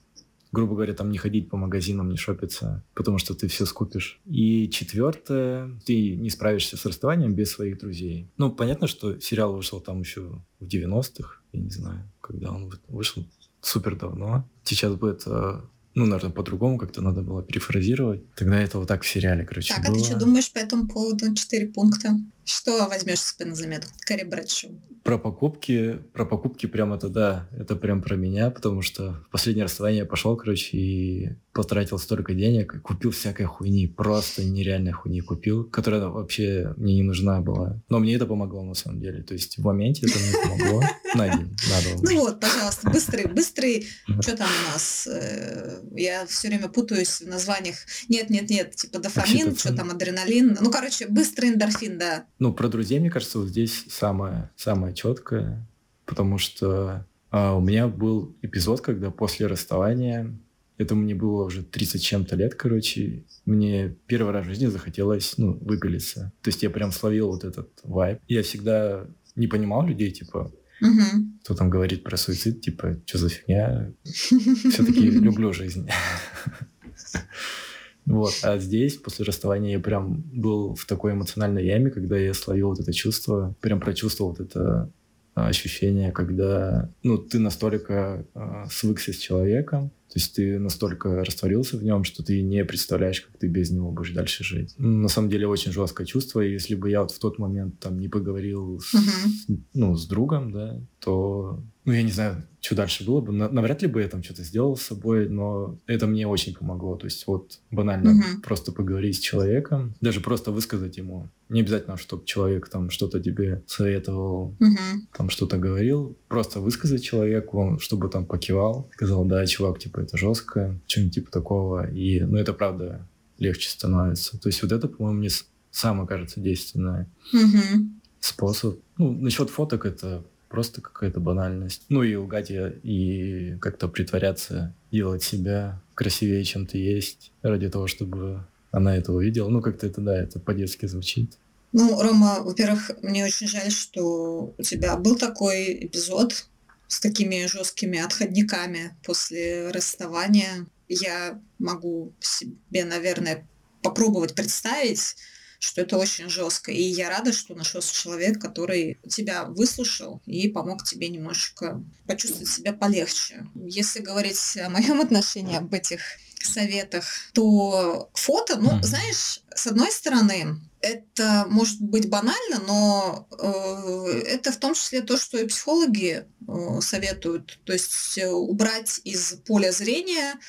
Грубо говоря, там не ходить по магазинам, не шопиться, потому что ты все скупишь. И четвертое, ты не справишься с расставанием без своих друзей. Ну, понятно, что сериал вышел там еще в 90-х, я не знаю, когда он вышел, супер давно. Сейчас будет э, ну, наверное, по-другому как-то надо было перефразировать. Тогда это вот так в сериале, короче, Так, было. а ты что думаешь по этому поводу? Четыре пункта. Что возьмешь себе на заметку? Кэрри Брэдшоу. Про покупки, про покупки прям это да, это прям про меня, потому что в последнее расставание я пошел, короче, и потратил столько денег, купил всякой хуйни, просто нереальной хуйни купил, которая вообще мне не нужна была. Но мне это помогло на самом деле. То есть в моменте это мне помогло на день. Надо ну вот, пожалуйста, быстрый, быстрый. Что там у нас? Э, я все время путаюсь в названиях. Нет, нет, нет, типа дофамин, что там, адреналин. Ну, короче, быстрый эндорфин, да. Ну, про друзей, мне кажется, вот здесь самое, самое четкое, потому что а, у меня был эпизод, когда после расставания, это мне было уже 30 чем-то лет, короче, мне первый раз в жизни захотелось, ну, выпилиться. То есть я прям словил вот этот вайб. Я всегда не понимал людей, типа, Угу. Кто там говорит про суицид, типа, что за фигня? Все-таки люблю жизнь. Вот. А здесь, после расставания, я прям был в такой эмоциональной яме, когда я словил вот это чувство, прям прочувствовал вот это а, ощущение, когда ну, ты настолько э, свыкся с человеком, то есть ты настолько растворился в нем, что ты не представляешь, как ты без него будешь дальше жить. На самом деле очень жесткое чувство, и если бы я вот в тот момент там не поговорил с, uh-huh. ну, с другом, да, то ну, я не знаю, что дальше было бы. Навряд ли бы я там что-то сделал с собой, но это мне очень помогло. То есть вот банально угу. просто поговорить с человеком, даже просто высказать ему. Не обязательно, чтобы человек там что-то тебе советовал, угу. там что-то говорил. Просто высказать человеку, чтобы там покивал, сказал, да, чувак, типа, это жестко, что-нибудь типа такого. И, ну, это правда легче становится. То есть вот это, по-моему, мне самое кажется действенное угу. способ. Ну, насчет фоток это просто какая-то банальность. Ну и лгать и как-то притворяться, делать себя красивее, чем ты есть, ради того, чтобы она это увидела. Ну, как-то это, да, это по-детски звучит. Ну, Рома, во-первых, мне очень жаль, что у тебя был такой эпизод с такими жесткими отходниками после расставания. Я могу себе, наверное, попробовать представить, что это очень жестко. И я рада, что нашелся человек, который тебя выслушал и помог тебе немножечко почувствовать себя полегче. Если говорить о моем отношении об этих советах, то фото, ну, знаешь, с одной стороны, это может быть банально, но э, это в том числе то, что и психологи э, советуют. То есть э, убрать из поля зрения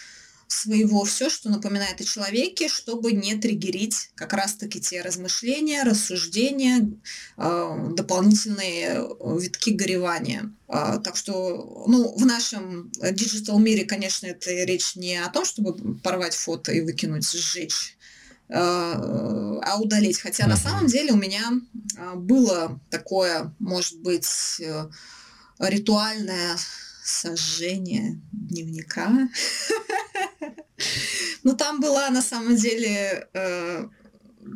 своего все, что напоминает о человеке, чтобы не триггерить как раз-таки те размышления, рассуждения, э, дополнительные э, витки горевания. Э, так что, ну, в нашем digital мире, конечно, это речь не о том, чтобы порвать фото и выкинуть, сжечь, а удалить. Хотя на самом деле у меня было такое, может быть, ритуальное сожжение дневника. Ну, там была на самом деле э,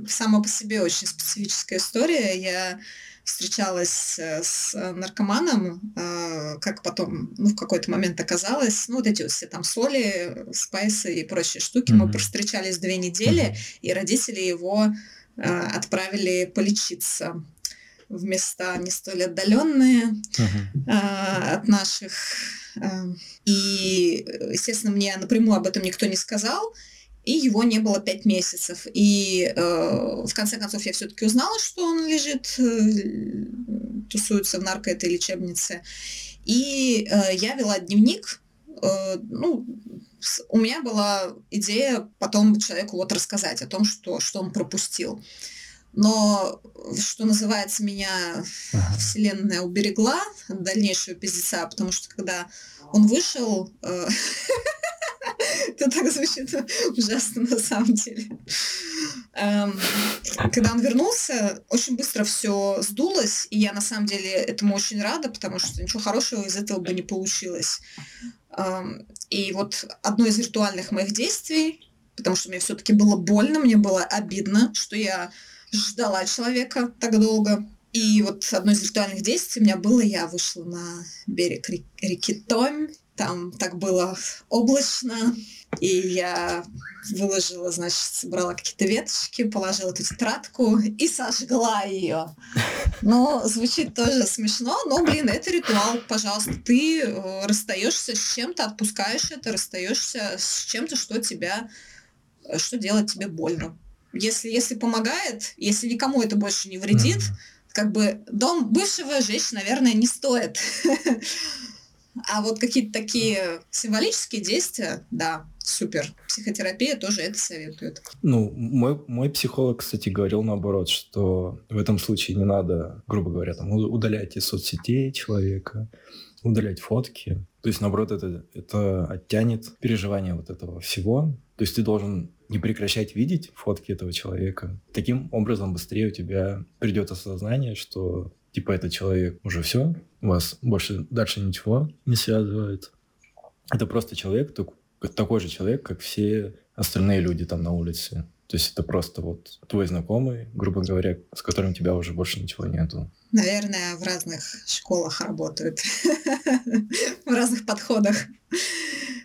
сама по себе очень специфическая история. Я встречалась э, с наркоманом, э, как потом, ну, в какой-то момент оказалось, ну, вот эти вот все там соли, спайсы и прочие штуки. Mm-hmm. Мы встречались две недели, и родители его э, отправили полечиться в места не столь отдаленные uh-huh. э, от наших. Э, и, естественно, мне напрямую об этом никто не сказал. И его не было пять месяцев. И э, в конце концов я все-таки узнала, что он лежит э, тусуются в нарко этой лечебнице. И э, я вела дневник, э, ну, у меня была идея потом человеку вот рассказать о том, что, что он пропустил. Но, что называется, меня ага. Вселенная уберегла от дальнейшего пиздеца, потому что когда он вышел, э, это так звучит ужасно на самом деле. Эм, когда он вернулся, очень быстро все сдулось, и я на самом деле этому очень рада, потому что ничего хорошего из этого бы не получилось. Эм, и вот одно из виртуальных моих действий, потому что мне все-таки было больно, мне было обидно, что я ждала человека так долго. И вот одно из виртуальных действий у меня было, я вышла на берег реки Томь, там так было облачно, и я выложила, значит, собрала какие-то веточки, положила эту тетрадку и сожгла ее. Ну, звучит тоже смешно, но, блин, это ритуал. Пожалуйста, ты э, расстаешься с чем-то, отпускаешь это, расстаешься с чем-то, что тебя, э, что делает тебе больно. Если, если помогает, если никому это больше не вредит, mm-hmm. как бы дом бывшего жечь, наверное, не стоит. А вот какие-то такие символические действия, да, супер. Психотерапия тоже это советует. Ну, мой, мой психолог, кстати, говорил наоборот, что в этом случае не надо, грубо говоря, там, удалять из соцсетей человека, удалять фотки. То есть, наоборот, это, это оттянет переживание вот этого всего. То есть ты должен не прекращать видеть фотки этого человека. Таким образом быстрее у тебя придет осознание, что типа этот человек уже все, вас больше дальше ничего не связывает. Это просто человек, такой же человек, как все остальные люди там на улице. То есть это просто вот твой знакомый, грубо говоря, с которым тебя уже больше ничего нету. Наверное, в разных школах работают, в разных подходах.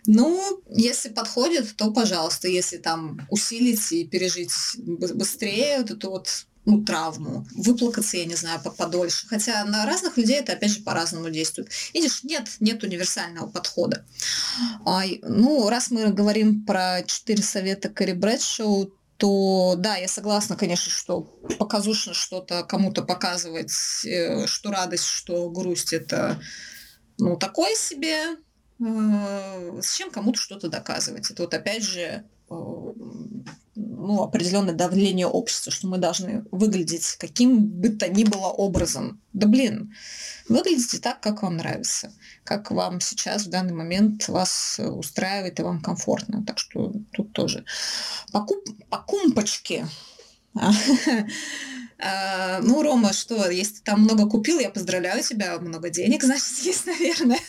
Ну, если подходит, то пожалуйста. Если там усилить и пережить быстрее вот эту вот ну, травму, выплакаться, я не знаю, подольше. Хотя на разных людей это, опять же, по-разному действует. Видишь, нет, нет универсального подхода. А, ну, раз мы говорим про четыре совета Кэрри Брэдшоу, то да, я согласна, конечно, что показушно что-то кому-то показывать, э, что радость, что грусть это ну, такое себе, э, с чем кому-то что-то доказывать. Это вот опять же э, ну, определенное давление общества, что мы должны выглядеть каким бы то ни было образом. Да блин, выглядите так, как вам нравится, как вам сейчас в данный момент вас устраивает и вам комфортно. Так что тут тоже покуп, покумпочки. А, ну, Рома, что, если ты там много купил, я поздравляю тебя, много денег, значит, есть, наверное.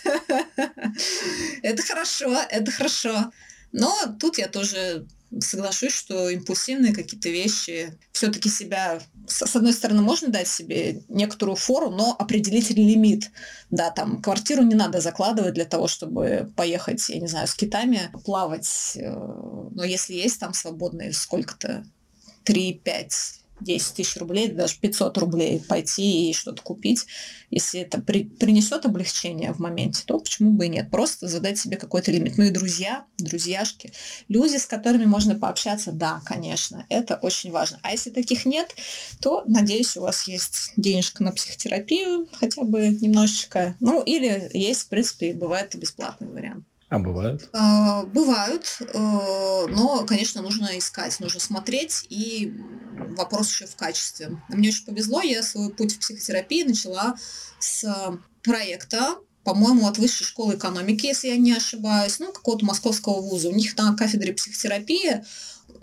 Это хорошо, это хорошо. Но тут я тоже соглашусь, что импульсивные какие-то вещи все-таки себя, с одной стороны, можно дать себе некоторую фору, но определить лимит. Да, там квартиру не надо закладывать для того, чтобы поехать, я не знаю, с китами плавать. Э, но если есть там свободные сколько-то 3-5 10 тысяч рублей, даже 500 рублей пойти и что-то купить, если это при, принесет облегчение в моменте, то почему бы и нет? Просто задать себе какой-то лимит. Ну и друзья, друзьяшки, люди, с которыми можно пообщаться, да, конечно, это очень важно. А если таких нет, то, надеюсь, у вас есть денежка на психотерапию, хотя бы немножечко. Ну или есть, в принципе, бывает и бесплатный вариант. А бывают? А, бывают, э, но, конечно, нужно искать, нужно смотреть, и вопрос еще в качестве. Мне очень повезло, я свой путь в психотерапии начала с проекта, по-моему, от Высшей школы экономики, если я не ошибаюсь, ну, какого-то московского вуза. У них на кафедре психотерапии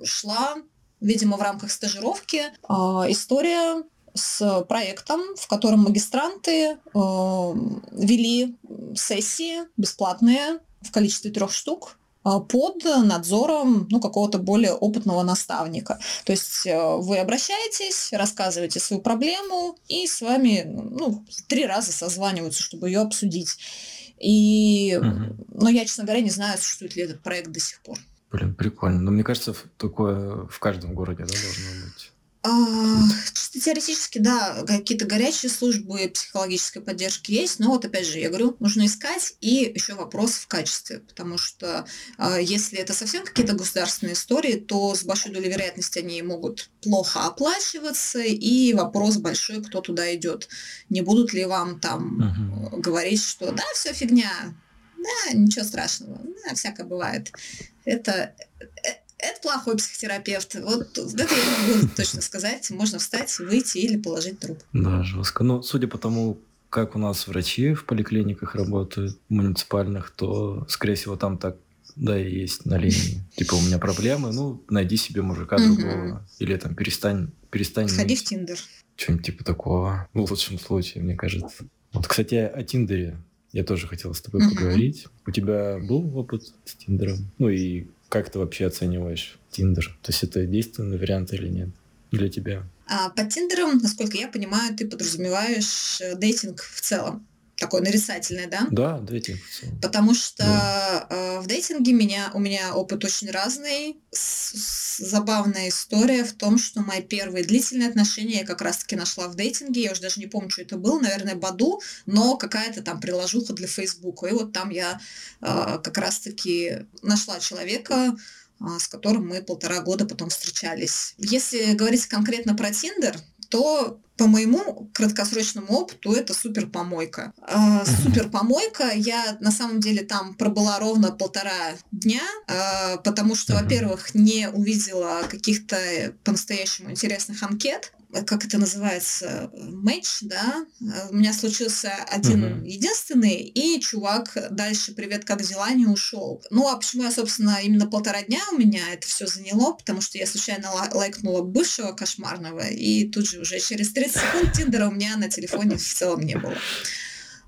шла, видимо, в рамках стажировки а, история с проектом, в котором магистранты э, вели сессии бесплатные в количестве трех штук а, под надзором ну, какого-то более опытного наставника. То есть э, вы обращаетесь, рассказываете свою проблему, и с вами ну, три раза созваниваются, чтобы ее обсудить. И, угу. но я, честно говоря, не знаю, существует ли этот проект до сих пор. Блин, прикольно. Но мне кажется, такое в каждом городе да, должно быть. А, чисто теоретически, да, какие-то горячие службы психологической поддержки есть, но вот опять же, я говорю, нужно искать и еще вопрос в качестве, потому что а, если это совсем какие-то государственные истории, то с большой долей вероятности они могут плохо оплачиваться, и вопрос большой, кто туда идет. Не будут ли вам там uh-huh. говорить, что да, все фигня, да, ничего страшного, да, всякое бывает. Это э, это плохой психотерапевт. Вот это я могу точно сказать. Можно встать, выйти или положить труп. Да, жестко. Ну, судя по тому, как у нас врачи в поликлиниках работают, муниципальных, то, скорее всего, там так да, и есть на линии. Типа, у меня проблемы, ну, найди себе мужика другого. Или там перестань, перестань... Сходи в Тиндер. Что-нибудь типа такого. В лучшем случае, мне кажется. Вот, кстати, о Тиндере я тоже хотел с тобой поговорить. У тебя был опыт с Тиндером? Ну и как ты вообще оцениваешь Тиндер? То есть это действенный вариант или нет для тебя? А под Тиндером, насколько я понимаю, ты подразумеваешь э, дейтинг в целом такое нарицательное, да? Да, дейтинг. Потому что да. э, в дейтинге меня, у меня опыт очень разный. С, с, забавная история в том, что мои первые длительные отношения я как раз-таки нашла в дейтинге. Я уже даже не помню, что это было. Наверное, Баду, но какая-то там приложуха для Фейсбука. И вот там я э, как раз-таки нашла человека, э, с которым мы полтора года потом встречались. Если говорить конкретно про Тиндер, то по моему краткосрочному опыту это супер помойка. Э, супер помойка. Я на самом деле там пробыла ровно полтора дня, э, потому что, во-первых, не увидела каких-то по-настоящему интересных анкет как это называется, матч, да, у меня случился один uh-huh. единственный, и чувак дальше «Привет, как дела?» не ушел. Ну, а почему я, собственно, именно полтора дня у меня это все заняло, потому что я случайно лайкнула бывшего кошмарного, и тут же уже через 30 секунд Тиндера у меня на телефоне в целом не было.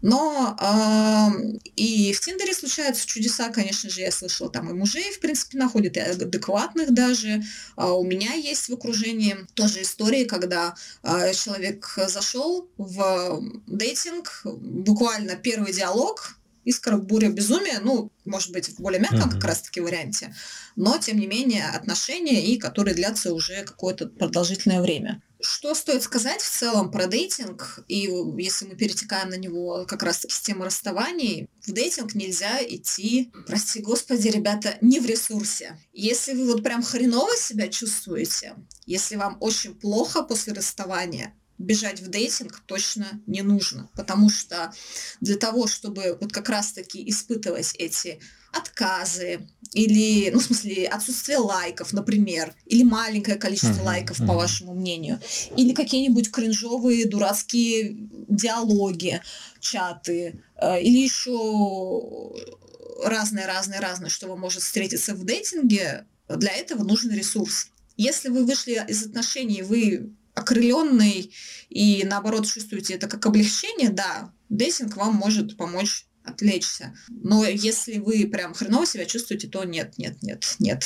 Но э, и в Тиндере случаются чудеса, конечно же, я слышала, там и мужей, в принципе, находят, и адекватных даже. А у меня есть в окружении тоже истории, когда э, человек зашел в дейтинг, буквально первый диалог, искра, буря, безумие, ну, может быть, в более мягком mm-hmm. как раз-таки варианте, но, тем не менее, отношения, и которые длятся уже какое-то продолжительное время. Что стоит сказать в целом про дейтинг, и если мы перетекаем на него как раз с темы расставаний, в дейтинг нельзя идти, прости господи, ребята, не в ресурсе. Если вы вот прям хреново себя чувствуете, если вам очень плохо после расставания, бежать в дейтинг точно не нужно, потому что для того, чтобы вот как раз-таки испытывать эти отказы или, ну, в смысле, отсутствие лайков, например, или маленькое количество uh-huh, лайков, uh-huh. по вашему мнению, или какие-нибудь кринжовые дурацкие диалоги, чаты, э, или еще разное-разное-разное, что вам может встретиться в дейтинге, для этого нужен ресурс. Если вы вышли из отношений, вы окрыленный и наоборот чувствуете это как облегчение, да, дейтинг вам может помочь отвлечься. Но если вы прям хреново себя чувствуете, то нет, нет, нет, нет,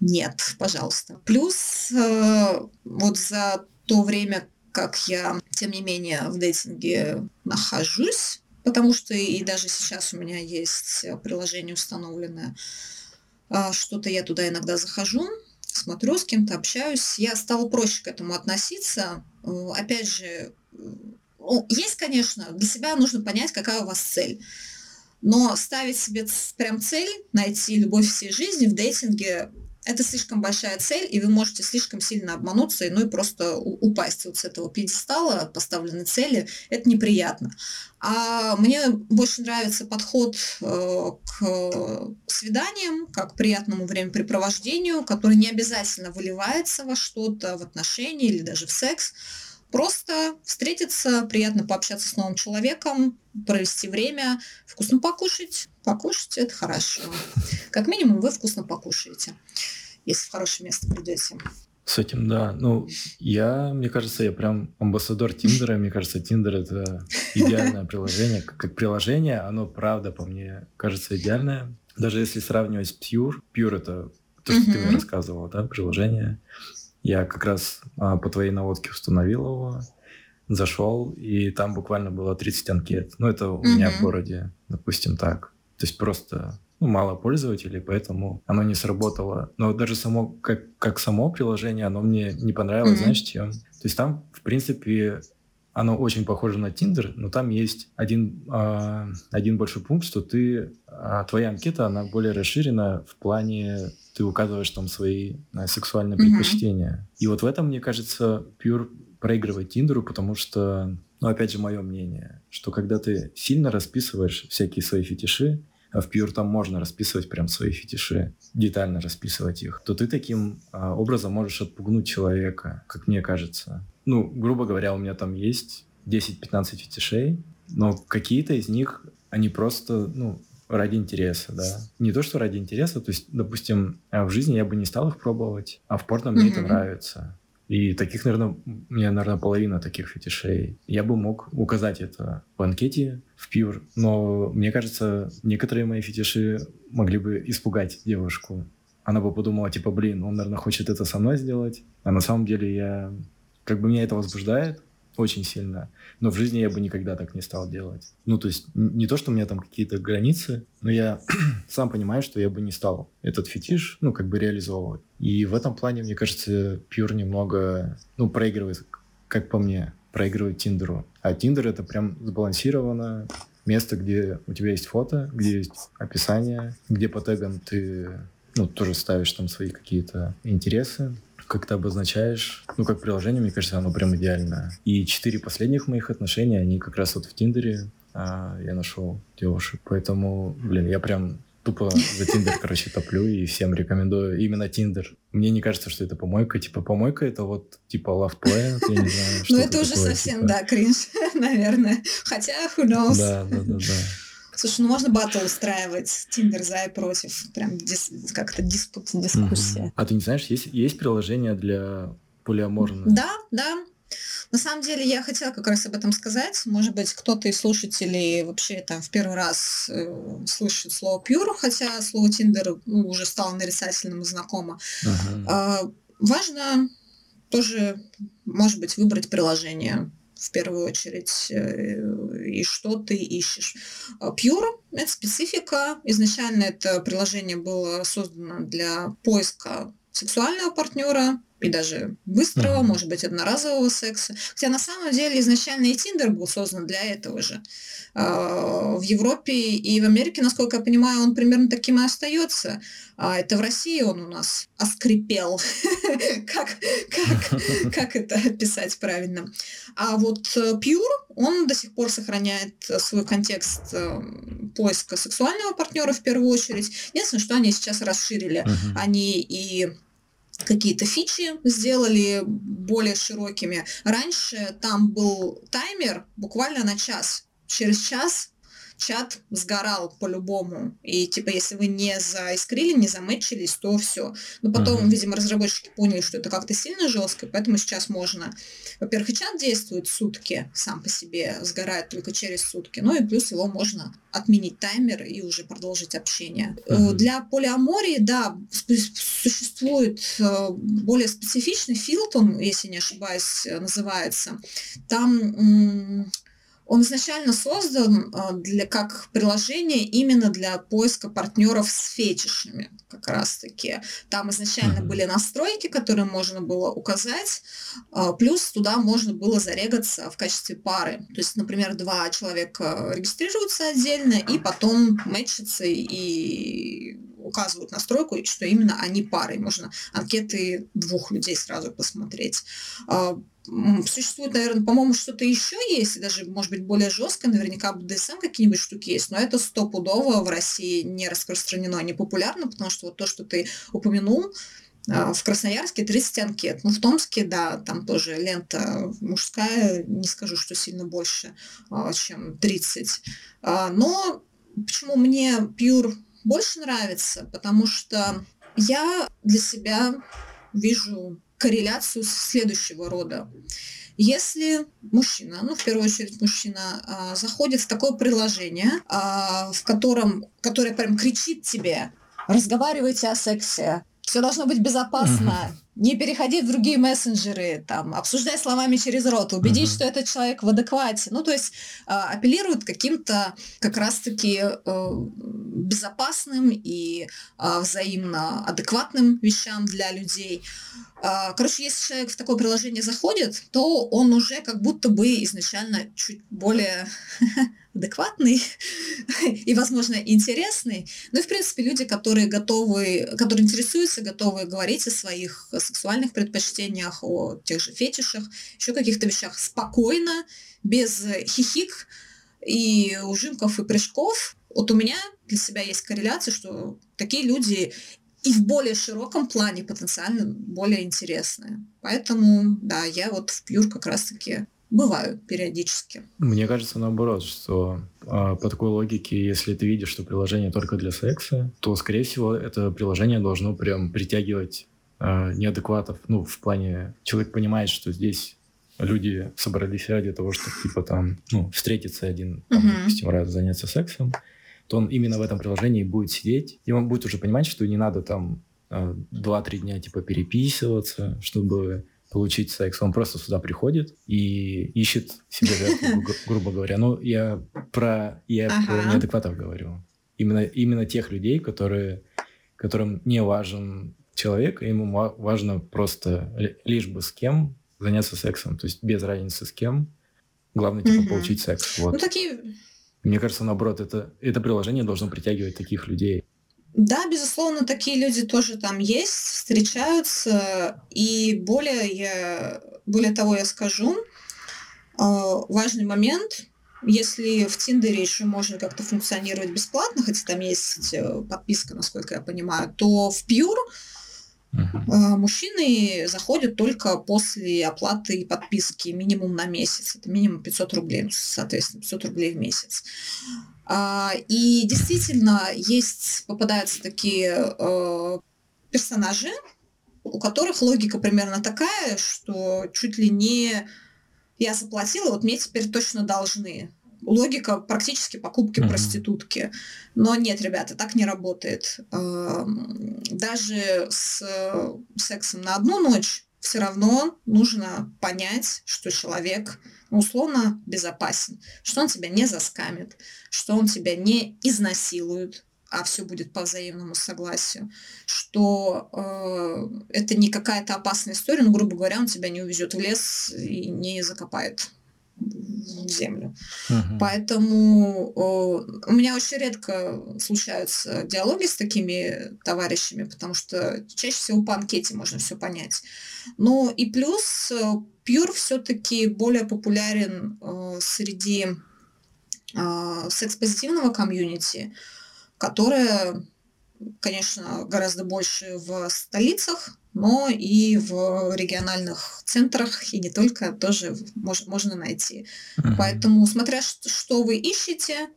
нет, пожалуйста. Плюс э, вот за то время, как я, тем не менее, в дейтинге нахожусь, потому что и даже сейчас у меня есть приложение установленное, э, что-то я туда иногда захожу, смотрю, с кем-то общаюсь, я стала проще к этому относиться. Э, опять же, ну, есть, конечно, для себя нужно понять, какая у вас цель. Но ставить себе прям цель, найти любовь всей жизни в дейтинге это слишком большая цель, и вы можете слишком сильно обмануться, ну и просто упасть вот с этого пьедестала поставленной цели. Это неприятно. А мне больше нравится подход э, к свиданиям, как к приятному времяпрепровождению, который не обязательно выливается во что-то, в отношения или даже в секс. Просто встретиться, приятно пообщаться с новым человеком, провести время, вкусно покушать. Покушать – это хорошо. Как минимум вы вкусно покушаете, если в хорошее место придете. С этим, да. Ну, я, мне кажется, я прям амбассадор Тиндера. Мне кажется, Тиндер — это идеальное приложение. Как приложение, оно, правда, по мне, кажется идеальное. Даже если сравнивать с Pure. Pure — это то, что ты мне рассказывала, да, приложение. Я как раз а, по твоей наводке установил его, зашел, и там буквально было 30 анкет. Ну, это у меня в городе, допустим, так. То есть просто ну, мало пользователей, поэтому оно не сработало. Но даже само, как, как само приложение, оно мне не понравилось, mm-hmm. знаешь, чем? То есть там, в принципе, оно очень похоже на Tinder, но там есть один, э, один большой пункт, что ты, э, твоя анкета, она более расширена в плане, ты указываешь там свои э, сексуальные предпочтения. Mm-hmm. И вот в этом, мне кажется, Pure проигрывает Тиндеру, потому что, ну, опять же, мое мнение, что когда ты сильно расписываешь всякие свои фетиши, а в Pure там можно расписывать прям свои фетиши, детально расписывать их, то ты таким а, образом можешь отпугнуть человека, как мне кажется. Ну, грубо говоря, у меня там есть 10-15 фетишей, но какие-то из них, они просто, ну, ради интереса, да. Не то, что ради интереса, то есть, допустим, а в жизни я бы не стал их пробовать, а в порно мне mm-hmm. это нравится. И таких, наверное, у меня, наверное, половина таких фетишей. Я бы мог указать это в анкете, в Pure, но мне кажется, некоторые мои фетиши могли бы испугать девушку. Она бы подумала, типа, блин, он, наверное, хочет это со мной сделать, а на самом деле я... Как бы меня это возбуждает, очень сильно. Но в жизни я бы никогда так не стал делать. Ну, то есть не то, что у меня там какие-то границы, но я сам понимаю, что я бы не стал этот фетиш, ну, как бы реализовывать. И в этом плане, мне кажется, Pure немного, ну, проигрывает, как по мне, проигрывает Тиндеру. А Тиндер это прям сбалансировано место, где у тебя есть фото, где есть описание, где по тегам ты ну, тоже ставишь там свои какие-то интересы, как ты обозначаешь, ну, как приложение, мне кажется, оно прям идеальное. И четыре последних моих отношения, они как раз вот в Тиндере а, я нашел девушек. Поэтому, блин, я прям тупо за Тиндер, короче, топлю и всем рекомендую именно Тиндер. Мне не кажется, что это помойка. Типа, помойка это вот, типа, Love Planet, я не знаю. Ну, это уже совсем, типа. да, кринж, наверное. Хотя, who knows. Да, да, да, да. Слушай, ну можно батл устраивать, Тиндер за и против, прям дис, как-то диспут, дискуссия. Угу. А ты не знаешь, есть, есть приложение для полиаморных? Да, да. На самом деле я хотела как раз об этом сказать. Может быть, кто-то из слушателей вообще там в первый раз э, слышит слово pure, хотя слово Тиндер ну, уже стало нарицательным и знакомо. Ага. Э, важно тоже, может быть, выбрать приложение в первую очередь, э, и что ты ищешь. А, Pure – это специфика. Изначально это приложение было создано для поиска сексуального партнера, и даже быстрого, uh-huh. может быть, одноразового секса. Хотя на самом деле изначально и Тиндер был создан для этого же. А, в Европе и в Америке, насколько я понимаю, он примерно таким и остается. А это в России он у нас оскрипел. как, как, как это описать правильно? А вот э, Pure, он до сих пор сохраняет свой контекст э, поиска сексуального партнера в первую очередь. Единственное, что они сейчас расширили. Они и какие-то фичи сделали более широкими. Раньше там был таймер буквально на час. Через час чат сгорал по-любому. И типа, если вы не заискрили, не замечились, то все. Но потом, uh-huh. видимо, разработчики поняли, что это как-то сильно жестко, поэтому сейчас можно. Во-первых, и чат действует сутки сам по себе, сгорает только через сутки. Ну и плюс его можно отменить таймер и уже продолжить общение. Uh-huh. Для полиамории, да, существует э, более специфичный филд, он, если не ошибаюсь, называется. Там он изначально создан а, для, как приложение именно для поиска партнеров с фетишами, как раз-таки. Там изначально были настройки, которые можно было указать, а, плюс туда можно было зарегаться в качестве пары. То есть, например, два человека регистрируются отдельно и потом мэчатся и указывают настройку, что именно они пары. Можно анкеты двух людей сразу посмотреть. А, существует, наверное, по-моему, что-то еще есть, даже, может быть, более жестко, наверняка BDSM какие-нибудь штуки есть, но это стопудово в России не распространено, не популярно, потому что вот то, что ты упомянул, а, в Красноярске 30 анкет. Ну, в Томске, да, там тоже лента мужская, не скажу, что сильно больше, а, чем 30. А, но почему мне Pure больше нравится? Потому что я для себя вижу корреляцию следующего рода. Если мужчина, ну в первую очередь мужчина, а, заходит в такое приложение, а, в котором, которое прям кричит тебе, разговаривайте о сексе, все должно быть безопасно, не переходи в другие мессенджеры, там, обсуждай словами через рот, убедись, uh-huh. что этот человек в адеквате. Ну, то есть э, апеллируют каким-то как раз-таки э, безопасным и э, взаимно адекватным вещам для людей. Э, короче, если человек в такое приложение заходит, то он уже как будто бы изначально чуть более адекватный и, возможно, интересный. Ну и, в принципе, люди, которые готовы, которые интересуются, готовы говорить о своих сексуальных предпочтениях, о тех же фетишах, еще каких-то вещах спокойно, без хихик и ужимков и прыжков. Вот у меня для себя есть корреляция, что такие люди и в более широком плане потенциально более интересные. Поэтому, да, я вот в Пьюр как раз-таки бывают периодически. Мне кажется, наоборот, что а, по такой логике, если ты видишь, что приложение только для секса, то, скорее всего, это приложение должно прям притягивать а, неадекватов. Ну, в плане, человек понимает, что здесь люди собрались ради того, чтобы, типа, там, ну, встретиться один, там, uh-huh. допустим, раз заняться сексом, то он именно в этом приложении будет сидеть, и он будет уже понимать, что не надо там а, 2-3 дня, типа, переписываться, чтобы получить секс. Он просто сюда приходит и ищет себе жертву, гру- грубо говоря. Ну, я про, я ага. про неадекватов говорю. Именно, именно тех людей, которые, которым не важен человек, ему важно просто лишь бы с кем заняться сексом. То есть без разницы с кем. Главное, типа, угу. получить секс. Вот. Ну, такие... Мне кажется, наоборот, это, это приложение должно притягивать таких людей. Да, безусловно, такие люди тоже там есть, встречаются. И более, я, более того, я скажу, а, важный момент, если в Тиндере еще можно как-то функционировать бесплатно, хотя там есть э, подписка, насколько я понимаю, то в Pure Uh-huh. Мужчины заходят только после оплаты подписки минимум на месяц. Это минимум 500 рублей, соответственно, 500 рублей в месяц. А, и действительно, есть, попадаются такие э, персонажи, у которых логика примерно такая, что чуть ли не я заплатила, вот мне теперь точно должны. Логика практически покупки mm-hmm. проститутки. Но нет, ребята, так не работает. Эм, даже с сексом на одну ночь все равно нужно понять, что человек условно безопасен, что он тебя не заскамит, что он тебя не изнасилует, а все будет по взаимному согласию, что э, это не какая-то опасная история, но, грубо говоря, он тебя не увезет в лес и не закопает землю. Uh-huh. Поэтому э, у меня очень редко случаются диалоги с такими товарищами, потому что чаще всего по анкете можно все понять. Ну и плюс Pure все-таки более популярен э, среди э, секс-позитивного комьюнити, которое, конечно, гораздо больше в столицах, но и в региональных центрах, и не только, тоже мож, можно найти. Uh-huh. Поэтому, смотря что вы ищете,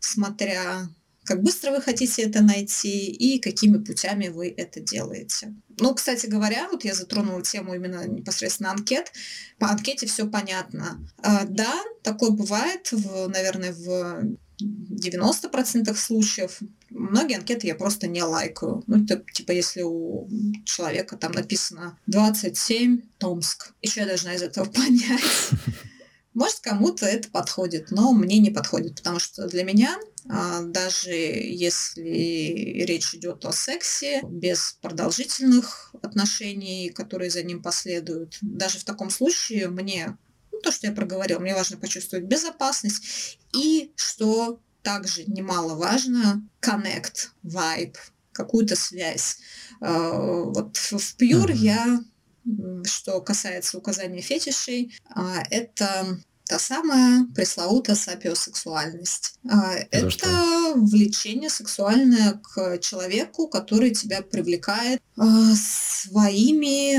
смотря как быстро вы хотите это найти и какими путями вы это делаете. Ну, кстати говоря, вот я затронула тему именно непосредственно анкет. По анкете все понятно. А, да, такое бывает, в, наверное, в 90% случаев. Многие анкеты я просто не лайкаю. Ну, это, типа, если у человека там написано 27, Томск. Еще я должна из этого понять. Может, кому-то это подходит, но мне не подходит, потому что для меня а, даже если речь идет о сексе, без продолжительных отношений, которые за ним последуют, даже в таком случае мне, то, что я проговорила, мне важно почувствовать безопасность и, что также немаловажно, connect, vibe, какую-то связь. А, вот в Pure mm-hmm. я, что касается указания фетишей, а, это та самая пресловутая сапиосексуальность. А, это что? влечение сексуальное к человеку, который тебя привлекает а, своими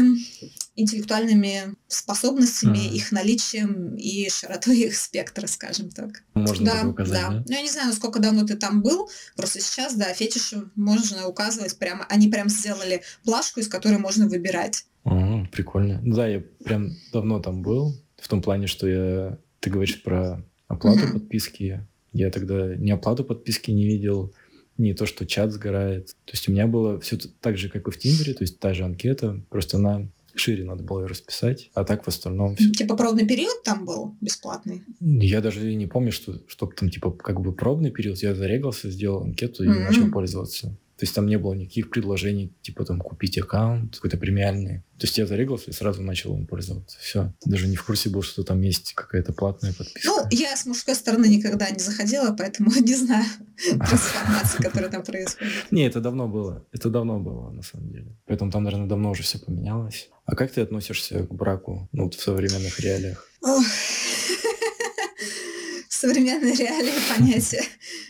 интеллектуальными способностями, mm. их наличием и широтой их спектра, скажем так. Можно да, указать, да. да. Ну, я не знаю, насколько давно ты там был, просто сейчас, да, фетиши можно указывать прямо, они прям сделали плашку, из которой можно выбирать. О, прикольно. Да, я прям давно там был, в том плане, что я, ты говоришь про оплату mm-hmm. подписки. Я тогда не оплату подписки не видел, не то, что чат сгорает. То есть у меня было все так же, как и в Тиндере, то есть та же анкета, просто она шире надо было ее расписать, а так в остальном все. Типа пробный период там был бесплатный? Я даже не помню, что, что там типа как бы пробный период. Я зарегался, сделал анкету и mm-hmm. начал пользоваться. То есть там не было никаких предложений, типа там купить аккаунт какой-то премиальный. То есть я зарегался и сразу начал им пользоваться. Все. Даже не в курсе был, что там есть какая-то платная подписка. Ну, я с мужской стороны никогда не заходила, поэтому не знаю трансформации, которая там происходит. Не, это давно было. Это давно было, на самом деле. Поэтому там, наверное, давно уже все поменялось. А как ты относишься к браку ну, в современных реалиях? Современной реалии понятие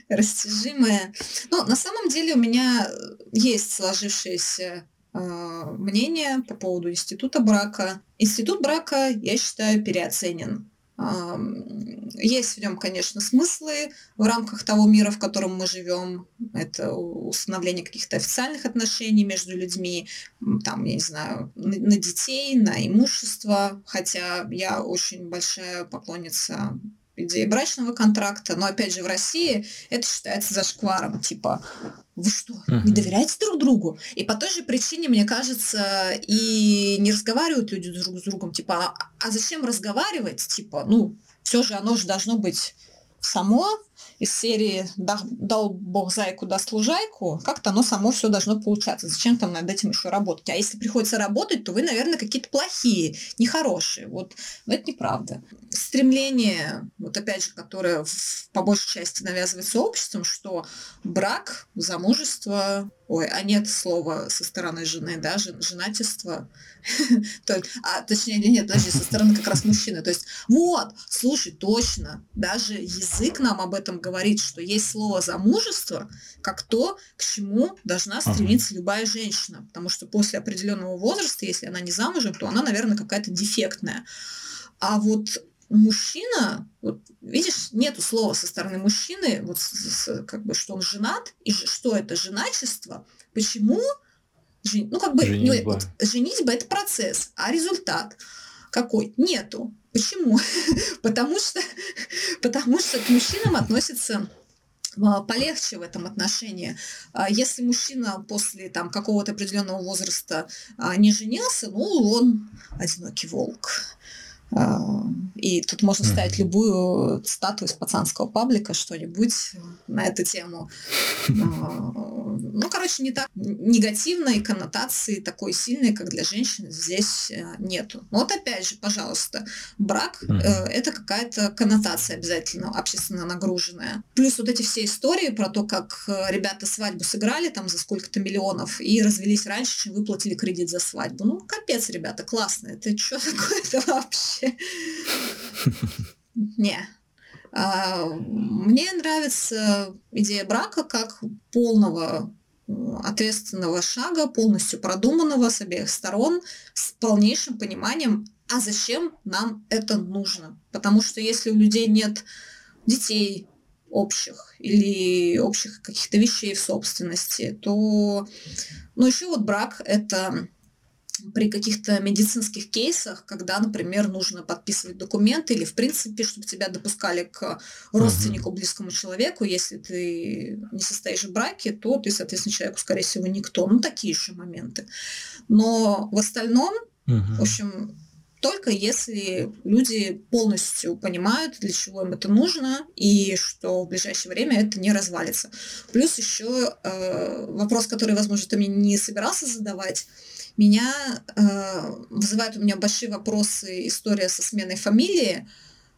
растяжимое. Но на самом деле у меня есть сложившееся э, мнение по поводу института брака. Институт брака, я считаю, переоценен. Есть в нем, конечно, смыслы в рамках того мира, в котором мы живем. Это установление каких-то официальных отношений между людьми, там, я не знаю, на детей, на имущество. Хотя я очень большая поклонница идеи брачного контракта, но опять же в России это считается зашкваром, типа вы что, не доверяете друг другу? И по той же причине, мне кажется, и не разговаривают люди друг с другом, типа, а, а зачем разговаривать? Типа, ну, все же оно же должно быть само, из серии «Дал Бог зайку, даст лужайку», как-то оно само все должно получаться. Зачем там над этим еще работать? А если приходится работать, то вы, наверное, какие-то плохие, нехорошие. Вот, но это неправда. Стремление, вот опять же, которое в, по большей части навязывается обществом, что брак, замужество, ой, а нет слова со стороны жены, да, женатество, а точнее, нет, даже со стороны как раз мужчины. То есть, вот, слушай, точно, даже язык нам об этом говорит, что есть слово замужество, как то, к чему должна стремиться ага. любая женщина. Потому что после определенного возраста, если она не замужем, то она, наверное, какая-то дефектная. А вот мужчина, вот видишь, нету слова со стороны мужчины, вот как бы, что он женат, и что это женачество, почему ну, как бы, женитьба. Ну, вот, женитьба это процесс, а результат какой? Нету. Почему? потому, что, потому что к мужчинам относятся а, полегче в этом отношении. А если мужчина после там, какого-то определенного возраста а, не женился, ну, он одинокий волк. И тут можно ставить любую статую из пацанского паблика, что-нибудь на эту тему. Ну, короче, не так негативной коннотации такой сильной, как для женщин, здесь э, нету. Но вот опять же, пожалуйста, брак э, это какая-то коннотация обязательно общественно нагруженная. Плюс вот эти все истории про то, как э, ребята свадьбу сыграли там за сколько-то миллионов и развелись раньше, чем выплатили кредит за свадьбу. Ну, капец, ребята, классно. Это что такое-то вообще? Не. А, мне нравится идея брака как полного ответственного шага, полностью продуманного с обеих сторон, с полнейшим пониманием, а зачем нам это нужно. Потому что если у людей нет детей общих или общих каких-то вещей в собственности, то ну, еще вот брак – это при каких-то медицинских кейсах, когда, например, нужно подписывать документы или, в принципе, чтобы тебя допускали к родственнику, близкому человеку, если ты не состоишь в браке, то ты, соответственно, человеку, скорее всего, никто. Ну, такие еще моменты. Но в остальном, uh-huh. в общем, только если люди полностью понимают, для чего им это нужно, и что в ближайшее время это не развалится. Плюс еще э, вопрос, который, возможно, ты мне не собирался задавать, меня э, вызывает у меня большие вопросы история со сменой фамилии.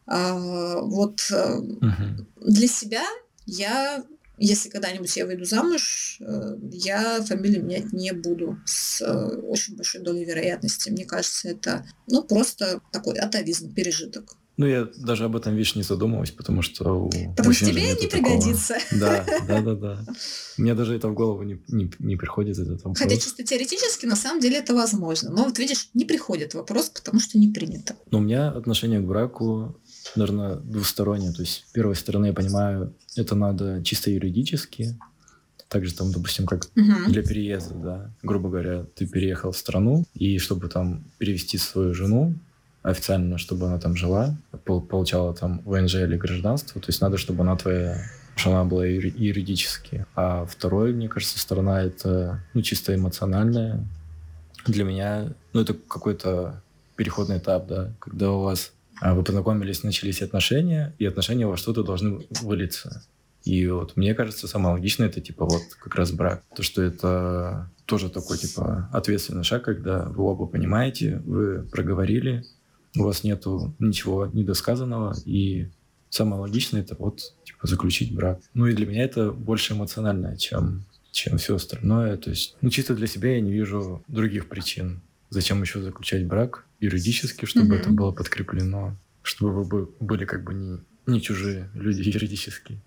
Э, вот э, угу. для себя я, если когда-нибудь я выйду замуж, э, я фамилию менять не буду с э, очень большой долей вероятности. Мне кажется, это ну просто такой атовизм, пережиток. Ну, я даже об этом, видишь, не задумываюсь, потому что Потому что тебе не такого. пригодится. Да, да, да, да. Мне даже это в голову не, не, не приходит этот вопрос. Хотя чисто теоретически, на самом деле, это возможно. Но вот видишь, не приходит вопрос, потому что не принято. Но у меня отношение к браку, наверное, двустороннее. То есть, с первой стороны, я понимаю, это надо чисто юридически, также там, допустим, как uh для переезда, да, грубо говоря, ты переехал в страну, и чтобы там перевести свою жену, официально, чтобы она там жила, получала там ВНЖ или гражданство. То есть надо, чтобы она твоя что она была юридически. А второй, мне кажется, сторона это ну, чисто эмоциональная. Для меня, ну, это какой-то переходный этап, да, когда у вас а, вы познакомились, начались отношения, и отношения во что-то должны вылиться. И вот мне кажется, самое логичное это типа вот как раз брак. То, что это тоже такой типа ответственный шаг, когда вы оба понимаете, вы проговорили, у вас нету ничего недосказанного, и самое логичное это вот типа заключить брак. Ну и для меня это больше эмоционально, чем чем все остальное. То есть, ну, чисто для себя я не вижу других причин. Зачем еще заключать брак юридически, чтобы mm-hmm. это было подкреплено, чтобы вы были как бы не, не чужие люди юридически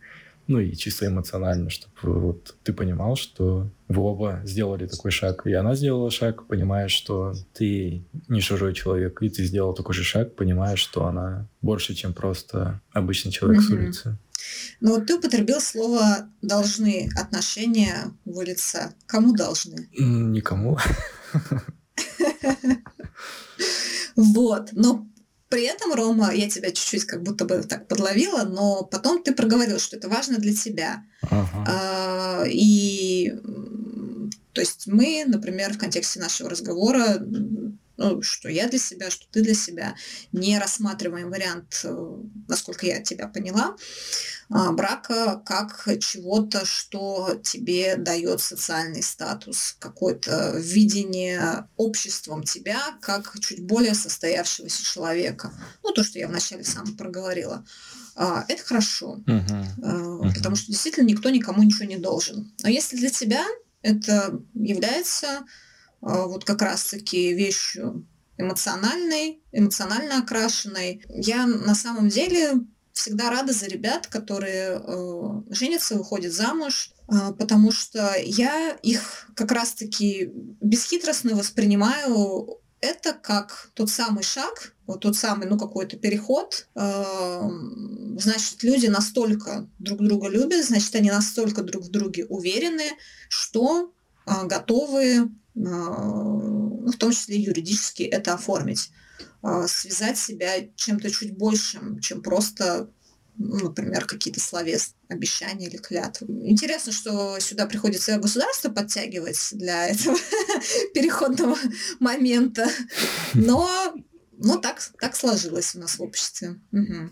ну и чисто эмоционально, чтобы вот ты понимал, что вы оба сделали такой шаг, и она сделала шаг, понимая, что ты не чужой человек, и ты сделал такой же шаг, понимая, что она больше, чем просто обычный человек mm-hmm. с улицы. Ну вот ты употребил слово «должны». Отношения вылиться. Кому должны? Никому. Вот. Но при этом, Рома, я тебя чуть-чуть как будто бы так подловила, но потом ты проговорил, что это важно для тебя. Ага. А, и то есть мы, например, в контексте нашего разговора ну, что я для себя, что ты для себя, не рассматриваем вариант, э, насколько я тебя поняла, а, брака как чего-то, что тебе дает социальный статус, какое-то видение обществом тебя как чуть более состоявшегося человека. Ну, то, что я вначале сам проговорила. А, это хорошо, uh-huh. Потому что действительно никто никому ничего не должен. Но если для тебя это является вот как раз-таки вещью эмоциональной, эмоционально окрашенной. Я на самом деле всегда рада за ребят, которые э, женятся, выходят замуж, э, потому что я их как раз-таки бесхитростно воспринимаю это как тот самый шаг, вот тот самый, ну, какой-то переход. Значит, люди настолько друг друга любят, значит, они настолько друг в друге уверены, что готовы ну, в том числе юридически это оформить, а, связать себя чем-то чуть большим, чем просто ну, например, какие-то словес, обещания или клятвы. Интересно, что сюда приходится государство подтягивать для этого переходного момента. Но ну, так, так сложилось у нас в обществе. Угу.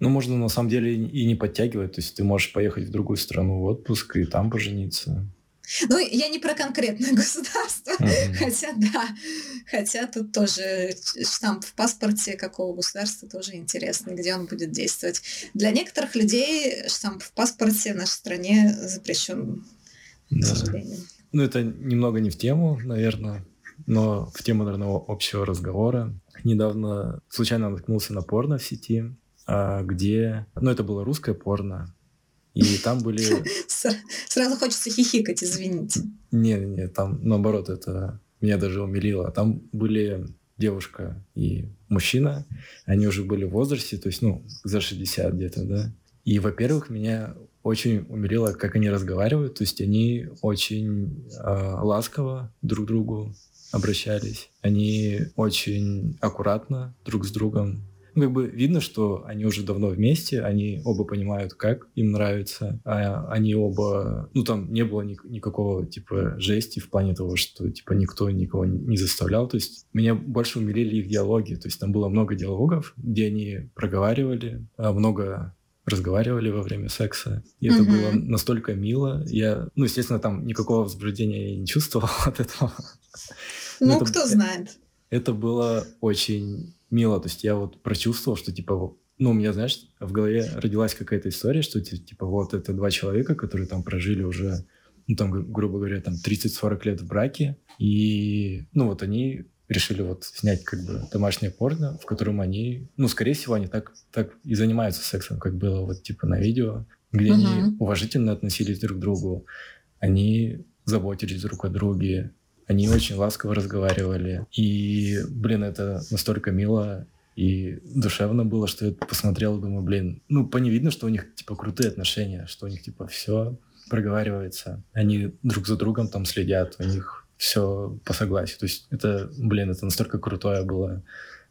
Ну, можно на самом деле и не подтягивать. То есть ты можешь поехать в другую страну в отпуск и там пожениться. Ну, я не про конкретное государство, mm-hmm. хотя да, хотя тут тоже штамп в паспорте какого государства тоже интересно, где он будет действовать. Для некоторых людей штамп в паспорте в нашей стране запрещен, да. к сожалению. Ну, это немного не в тему, наверное, но в тему, наверное, общего разговора. Недавно случайно наткнулся на порно в сети, а, где... Ну, это было русское порно, и там были... Сразу хочется хихикать, извините. Не, не, там наоборот, это меня даже умилило. Там были девушка и мужчина, они уже были в возрасте, то есть, ну, за 60 где-то, да. И, во-первых, меня очень умилило, как они разговаривают, то есть они очень э, ласково друг к другу обращались, они очень аккуратно друг с другом как бы видно, что они уже давно вместе, они оба понимают, как им нравится, а они оба, ну, там не было ни, никакого, типа, жести в плане того, что, типа, никто никого не заставлял, то есть меня больше умилили их диалоги, то есть там было много диалогов, где они проговаривали, а много разговаривали во время секса. И это mm-hmm. было настолько мило. Я, ну, естественно, там никакого возбуждения я не чувствовал от этого. Ну, кто знает. Это было очень мило. То есть я вот прочувствовал, что типа, ну, у меня, знаешь, в голове родилась какая-то история, что типа вот это два человека, которые там прожили уже, ну, там, грубо говоря, там 30-40 лет в браке, и, ну, вот они решили вот снять как бы домашнее порно, в котором они, ну, скорее всего, они так, так и занимаются сексом, как было вот типа на видео, где uh-huh. они уважительно относились друг к другу, они заботились друг о друге, они очень ласково разговаривали. И, блин, это настолько мило и душевно было, что я посмотрел и думаю, блин, ну, по видно, что у них, типа, крутые отношения, что у них, типа, все проговаривается. Они друг за другом там следят, у них все по согласию. То есть это, блин, это настолько крутое было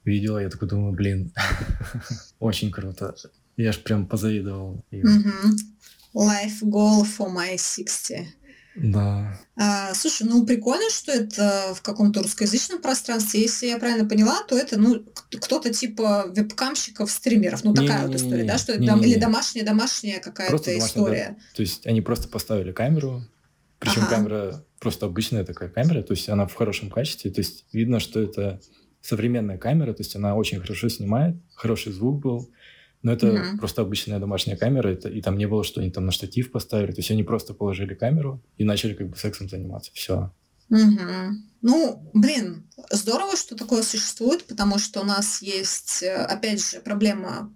видео. Я такой думаю, блин, очень круто. Я ж прям позавидовал. Life goal for my 60. Да. А, слушай, ну прикольно, что это в каком-то русскоязычном пространстве. Если я правильно поняла, то это ну кто-то типа вебкамщиков, стримеров. Ну такая вот история, да, что это там или домашняя, домашняя какая-то история. То есть они просто поставили камеру, причем ага. камера просто обычная такая камера, то есть она в хорошем качестве, то есть видно, что это современная камера, то есть она очень хорошо снимает, хороший звук был, но это угу. просто обычная домашняя камера, это, и там не было, что они там на штатив поставили. То есть они просто положили камеру и начали как бы сексом заниматься. Все. Угу. Ну, блин, здорово, что такое существует, потому что у нас есть, э, опять же, проблема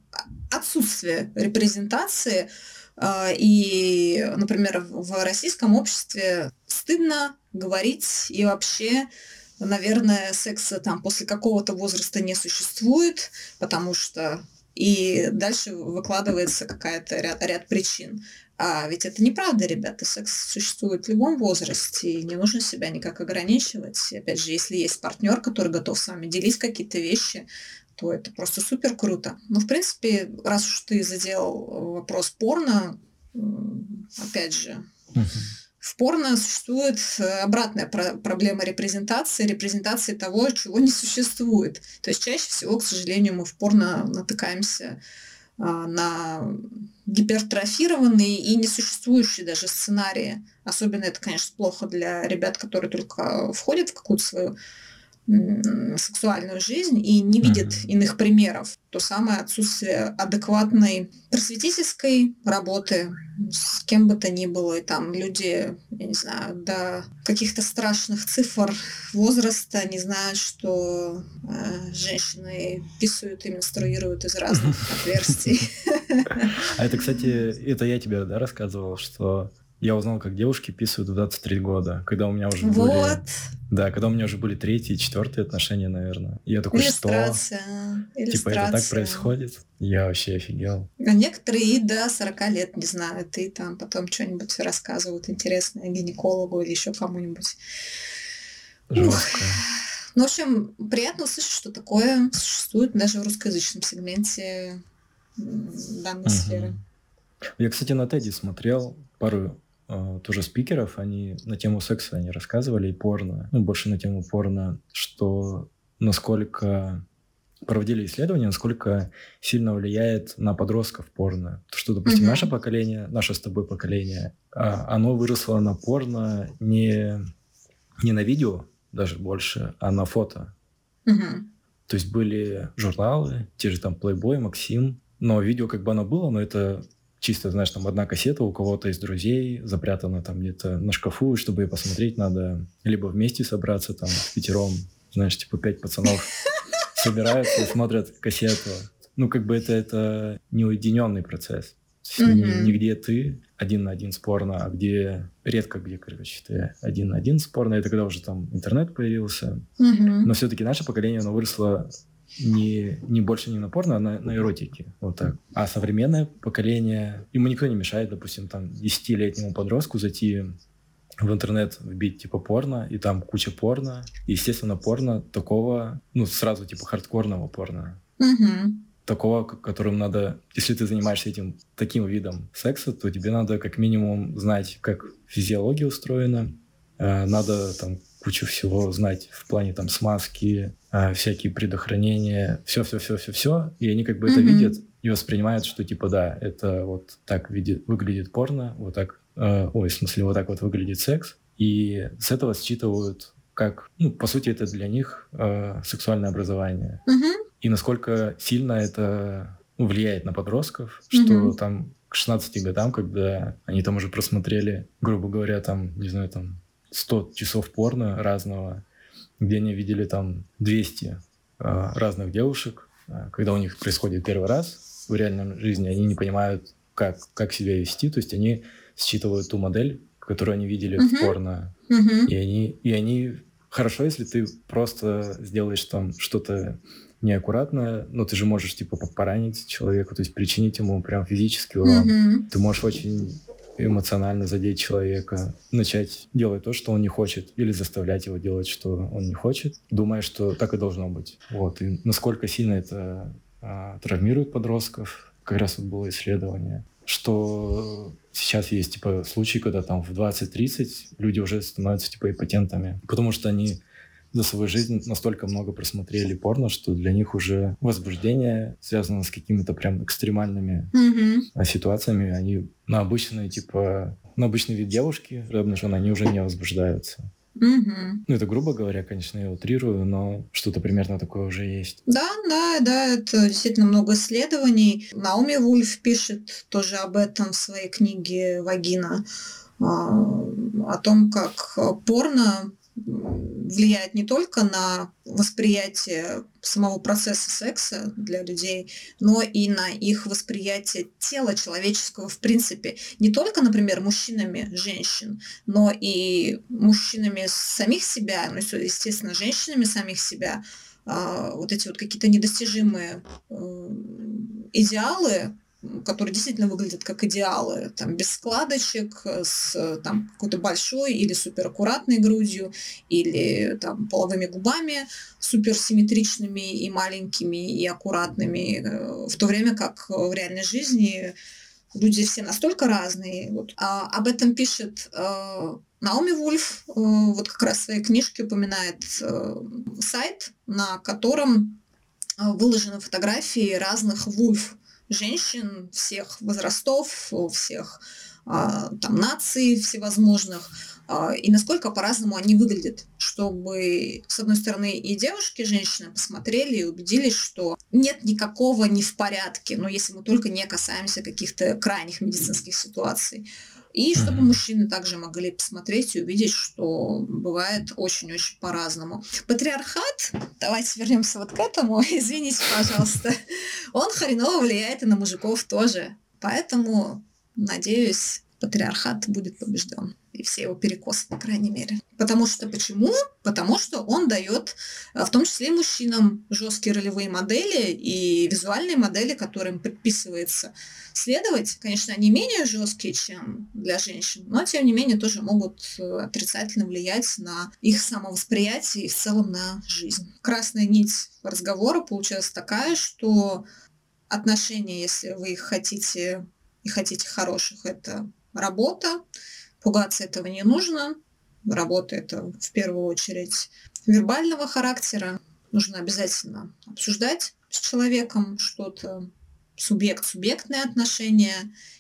отсутствия репрезентации. А, и, например, в российском обществе стыдно говорить и вообще наверное, секса там после какого-то возраста не существует, потому что и дальше выкладывается какая-то ряд, ряд причин. А ведь это неправда, ребята. Секс существует в любом возрасте, и не нужно себя никак ограничивать. И опять же, если есть партнер, который готов с вами делить какие-то вещи, то это просто супер круто. Ну, в принципе, раз уж ты задел вопрос порно, опять же, uh-huh в порно существует э, обратная проблема репрезентации, репрезентации того, чего не существует. То есть чаще всего, к сожалению, мы в порно натыкаемся а, на гипертрофированные и несуществующие даже сценарии. Особенно это, конечно, плохо для ребят, которые только входят в какую-то свою сексуальную жизнь и не видят mm-hmm. иных примеров. То самое отсутствие адекватной просветительской работы с кем бы то ни было. И там люди, я не знаю, до каких-то страшных цифр возраста не знают, что э, женщины писают и менструируют из разных отверстий. А это, кстати, это я тебе да, рассказывал, что я узнал, как девушки писают в 23 года, когда у меня уже вот. были... Да, когда у меня уже были третьи, четвертые отношения, наверное. я такой, Иллюстрация. что? Иллюстрация. Типа это так происходит? Я вообще офигел. А некоторые и до 40 лет не знают, и там потом что-нибудь рассказывают интересное гинекологу или еще кому-нибудь. Жестко. Ну, в общем, приятно услышать, что такое существует даже в русскоязычном сегменте данной угу. сферы. Я, кстати, на Теди смотрел пару тоже спикеров, они на тему секса они рассказывали и порно, ну, больше на тему порно, что насколько проводили исследования, насколько сильно влияет на подростков порно. То, что, допустим, mm-hmm. наше поколение, наше с тобой поколение, а, оно выросло на порно не, не на видео даже больше, а на фото. Mm-hmm. То есть были журналы, те же там Playboy, Максим, но видео как бы оно было, но это чисто, знаешь, там одна кассета у кого-то из друзей запрятана там где-то на шкафу, чтобы ее посмотреть, надо либо вместе собраться там пятером, знаешь, типа пять пацанов собираются и смотрят кассету. Ну, как бы это, это не уединенный процесс. Mm-hmm. Не, не где ты один на один спорно, а где редко где, короче, ты один на один спорно. Это когда уже там интернет появился. Mm-hmm. Но все-таки наше поколение, оно выросло не, не больше не на порно, а на, на эротике. Вот так. А современное поколение, ему никто не мешает, допустим, там, 10-летнему подростку зайти в интернет вбить типа порно, и там куча порно. И, естественно, порно такого, ну, сразу типа хардкорного порно. Угу. Такого, которым надо, если ты занимаешься этим таким видом секса, то тебе надо как минимум знать, как физиология устроена, э, надо там кучу всего знать в плане там смазки, э, всякие предохранения, все-все-все-все-все, и они как бы mm-hmm. это видят и воспринимают, что типа да, это вот так видит, выглядит порно, вот так, э, ой, в смысле, вот так вот выглядит секс, и с этого считывают как, ну, по сути, это для них э, сексуальное образование. Mm-hmm. И насколько сильно это ну, влияет на подростков, mm-hmm. что там к 16 годам, когда они там уже просмотрели, грубо говоря, там, не знаю, там 100 часов порно разного, где они видели там 200 э, а, разных девушек. Э, когда у них происходит первый раз в реальной жизни, они не понимают, как, как себя вести, то есть они считывают ту модель, которую они видели uh-huh. в порно, uh-huh. и они и они хорошо, если ты просто сделаешь там что-то неаккуратное, но ты же можешь типа поранить человека, то есть причинить ему прям физический урон. Uh-huh. Ты можешь очень эмоционально задеть человека, начать делать то, что он не хочет, или заставлять его делать, что он не хочет, думая, что так и должно быть. Вот. И насколько сильно это а, травмирует подростков, как раз вот было исследование. что сейчас есть типа случаи, когда там в 20-30 люди уже становятся типа импотентами, потому что они за свою жизнь настолько много просмотрели порно, что для них уже возбуждение связано с какими-то прям экстремальными mm-hmm. ситуациями. Они на обычные, типа, на обычный вид девушки, обнаженные, они уже не возбуждаются. Угу. Ну, это грубо говоря, конечно, я утрирую, но что-то примерно такое уже есть. Да, да, да, это действительно много исследований. Наоми Вульф пишет тоже об этом в своей книге «Вагина», а, о том, как порно влияет не только на восприятие самого процесса секса для людей, но и на их восприятие тела человеческого в принципе. Не только, например, мужчинами женщин, но и мужчинами самих себя, ну, естественно, женщинами самих себя. А, вот эти вот какие-то недостижимые э, идеалы которые действительно выглядят как идеалы, там, без складочек, с там, какой-то большой или супераккуратной грудью, или там, половыми губами суперсимметричными и маленькими, и аккуратными, э, в то время как в реальной жизни люди все настолько разные. Вот. А об этом пишет э, Наоми Вульф, э, вот как раз в своей книжке упоминает э, сайт, на котором э, выложены фотографии разных вульф женщин всех возрастов, всех а, там наций всевозможных, а, и насколько по-разному они выглядят, чтобы, с одной стороны, и девушки, и женщины посмотрели и убедились, что нет никакого не в порядке, но если мы только не касаемся каких-то крайних медицинских ситуаций. И чтобы mm-hmm. мужчины также могли посмотреть и увидеть, что бывает очень-очень по-разному. Патриархат, давайте вернемся вот к этому, извините, пожалуйста, он хреново влияет и на мужиков тоже. Поэтому, надеюсь, патриархат будет побежден и все его перекосы, по крайней мере. Потому что почему? Потому что он дает, э, в том числе и мужчинам, жесткие ролевые модели и визуальные модели, которым предписывается следовать. Конечно, они менее жесткие, чем для женщин, но тем не менее тоже могут э, отрицательно влиять на их самовосприятие и в целом на жизнь. Красная нить разговора получилась такая, что отношения, если вы их хотите и хотите хороших, это работа, Пугаться этого не нужно. Работа это в первую очередь вербального характера. Нужно обязательно обсуждать с человеком что-то, субъект-субъектные отношения,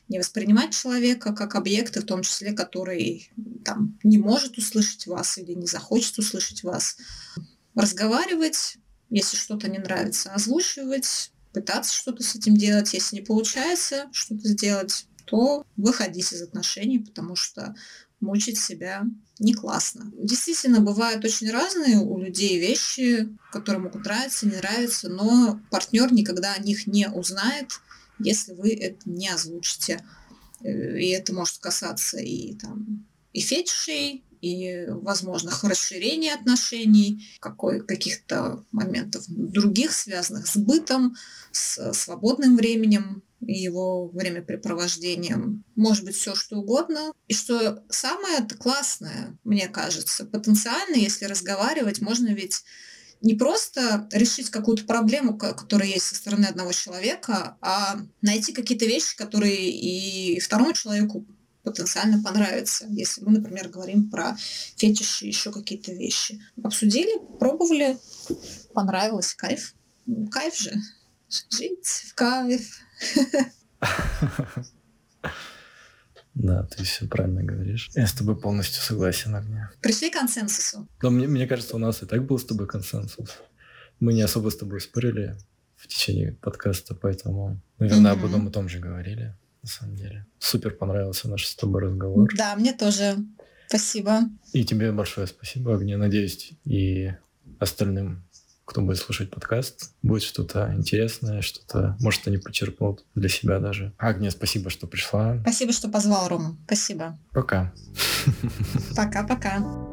не воспринимать человека как объекта, в том числе, который там, не может услышать вас или не захочет услышать вас. Разговаривать, если что-то не нравится, озвучивать, пытаться что-то с этим делать. Если не получается что-то сделать, то выходить из отношений, потому что мучить себя не классно. Действительно, бывают очень разные у людей вещи, которые могут нравиться, не нравиться, но партнер никогда о них не узнает, если вы это не озвучите. Э, и это может касаться и, там, и фетишей, и возможных расширений отношений, какой, каких-то моментов других, связанных с бытом, с свободным временем, его времяпрепровождением. Может быть, все что угодно. И что самое классное, мне кажется, потенциально, если разговаривать, можно ведь не просто решить какую-то проблему, которая есть со стороны одного человека, а найти какие-то вещи, которые и второму человеку потенциально понравятся, если мы, например, говорим про фетиши, еще какие-то вещи. Обсудили, пробовали, понравилось, кайф. Кайф же. Жить в кайф. Да, ты все правильно говоришь. Я с тобой полностью согласен, Агния. Пришли к консенсусу. Но мне, мне кажется, у нас и так был с тобой консенсус. Мы не особо с тобой спорили в течение подкаста, поэтому, наверное, mm-hmm. об одном и том же говорили, на самом деле. Супер понравился наш с тобой разговор. Да, мне тоже. Спасибо. И тебе большое спасибо, Агния. Надеюсь, и остальным кто будет слушать подкаст, будет что-то интересное, что-то, может, они почерпнут для себя даже. Агния, спасибо, что пришла. Спасибо, что позвал, Рома. Спасибо. Пока. Пока-пока.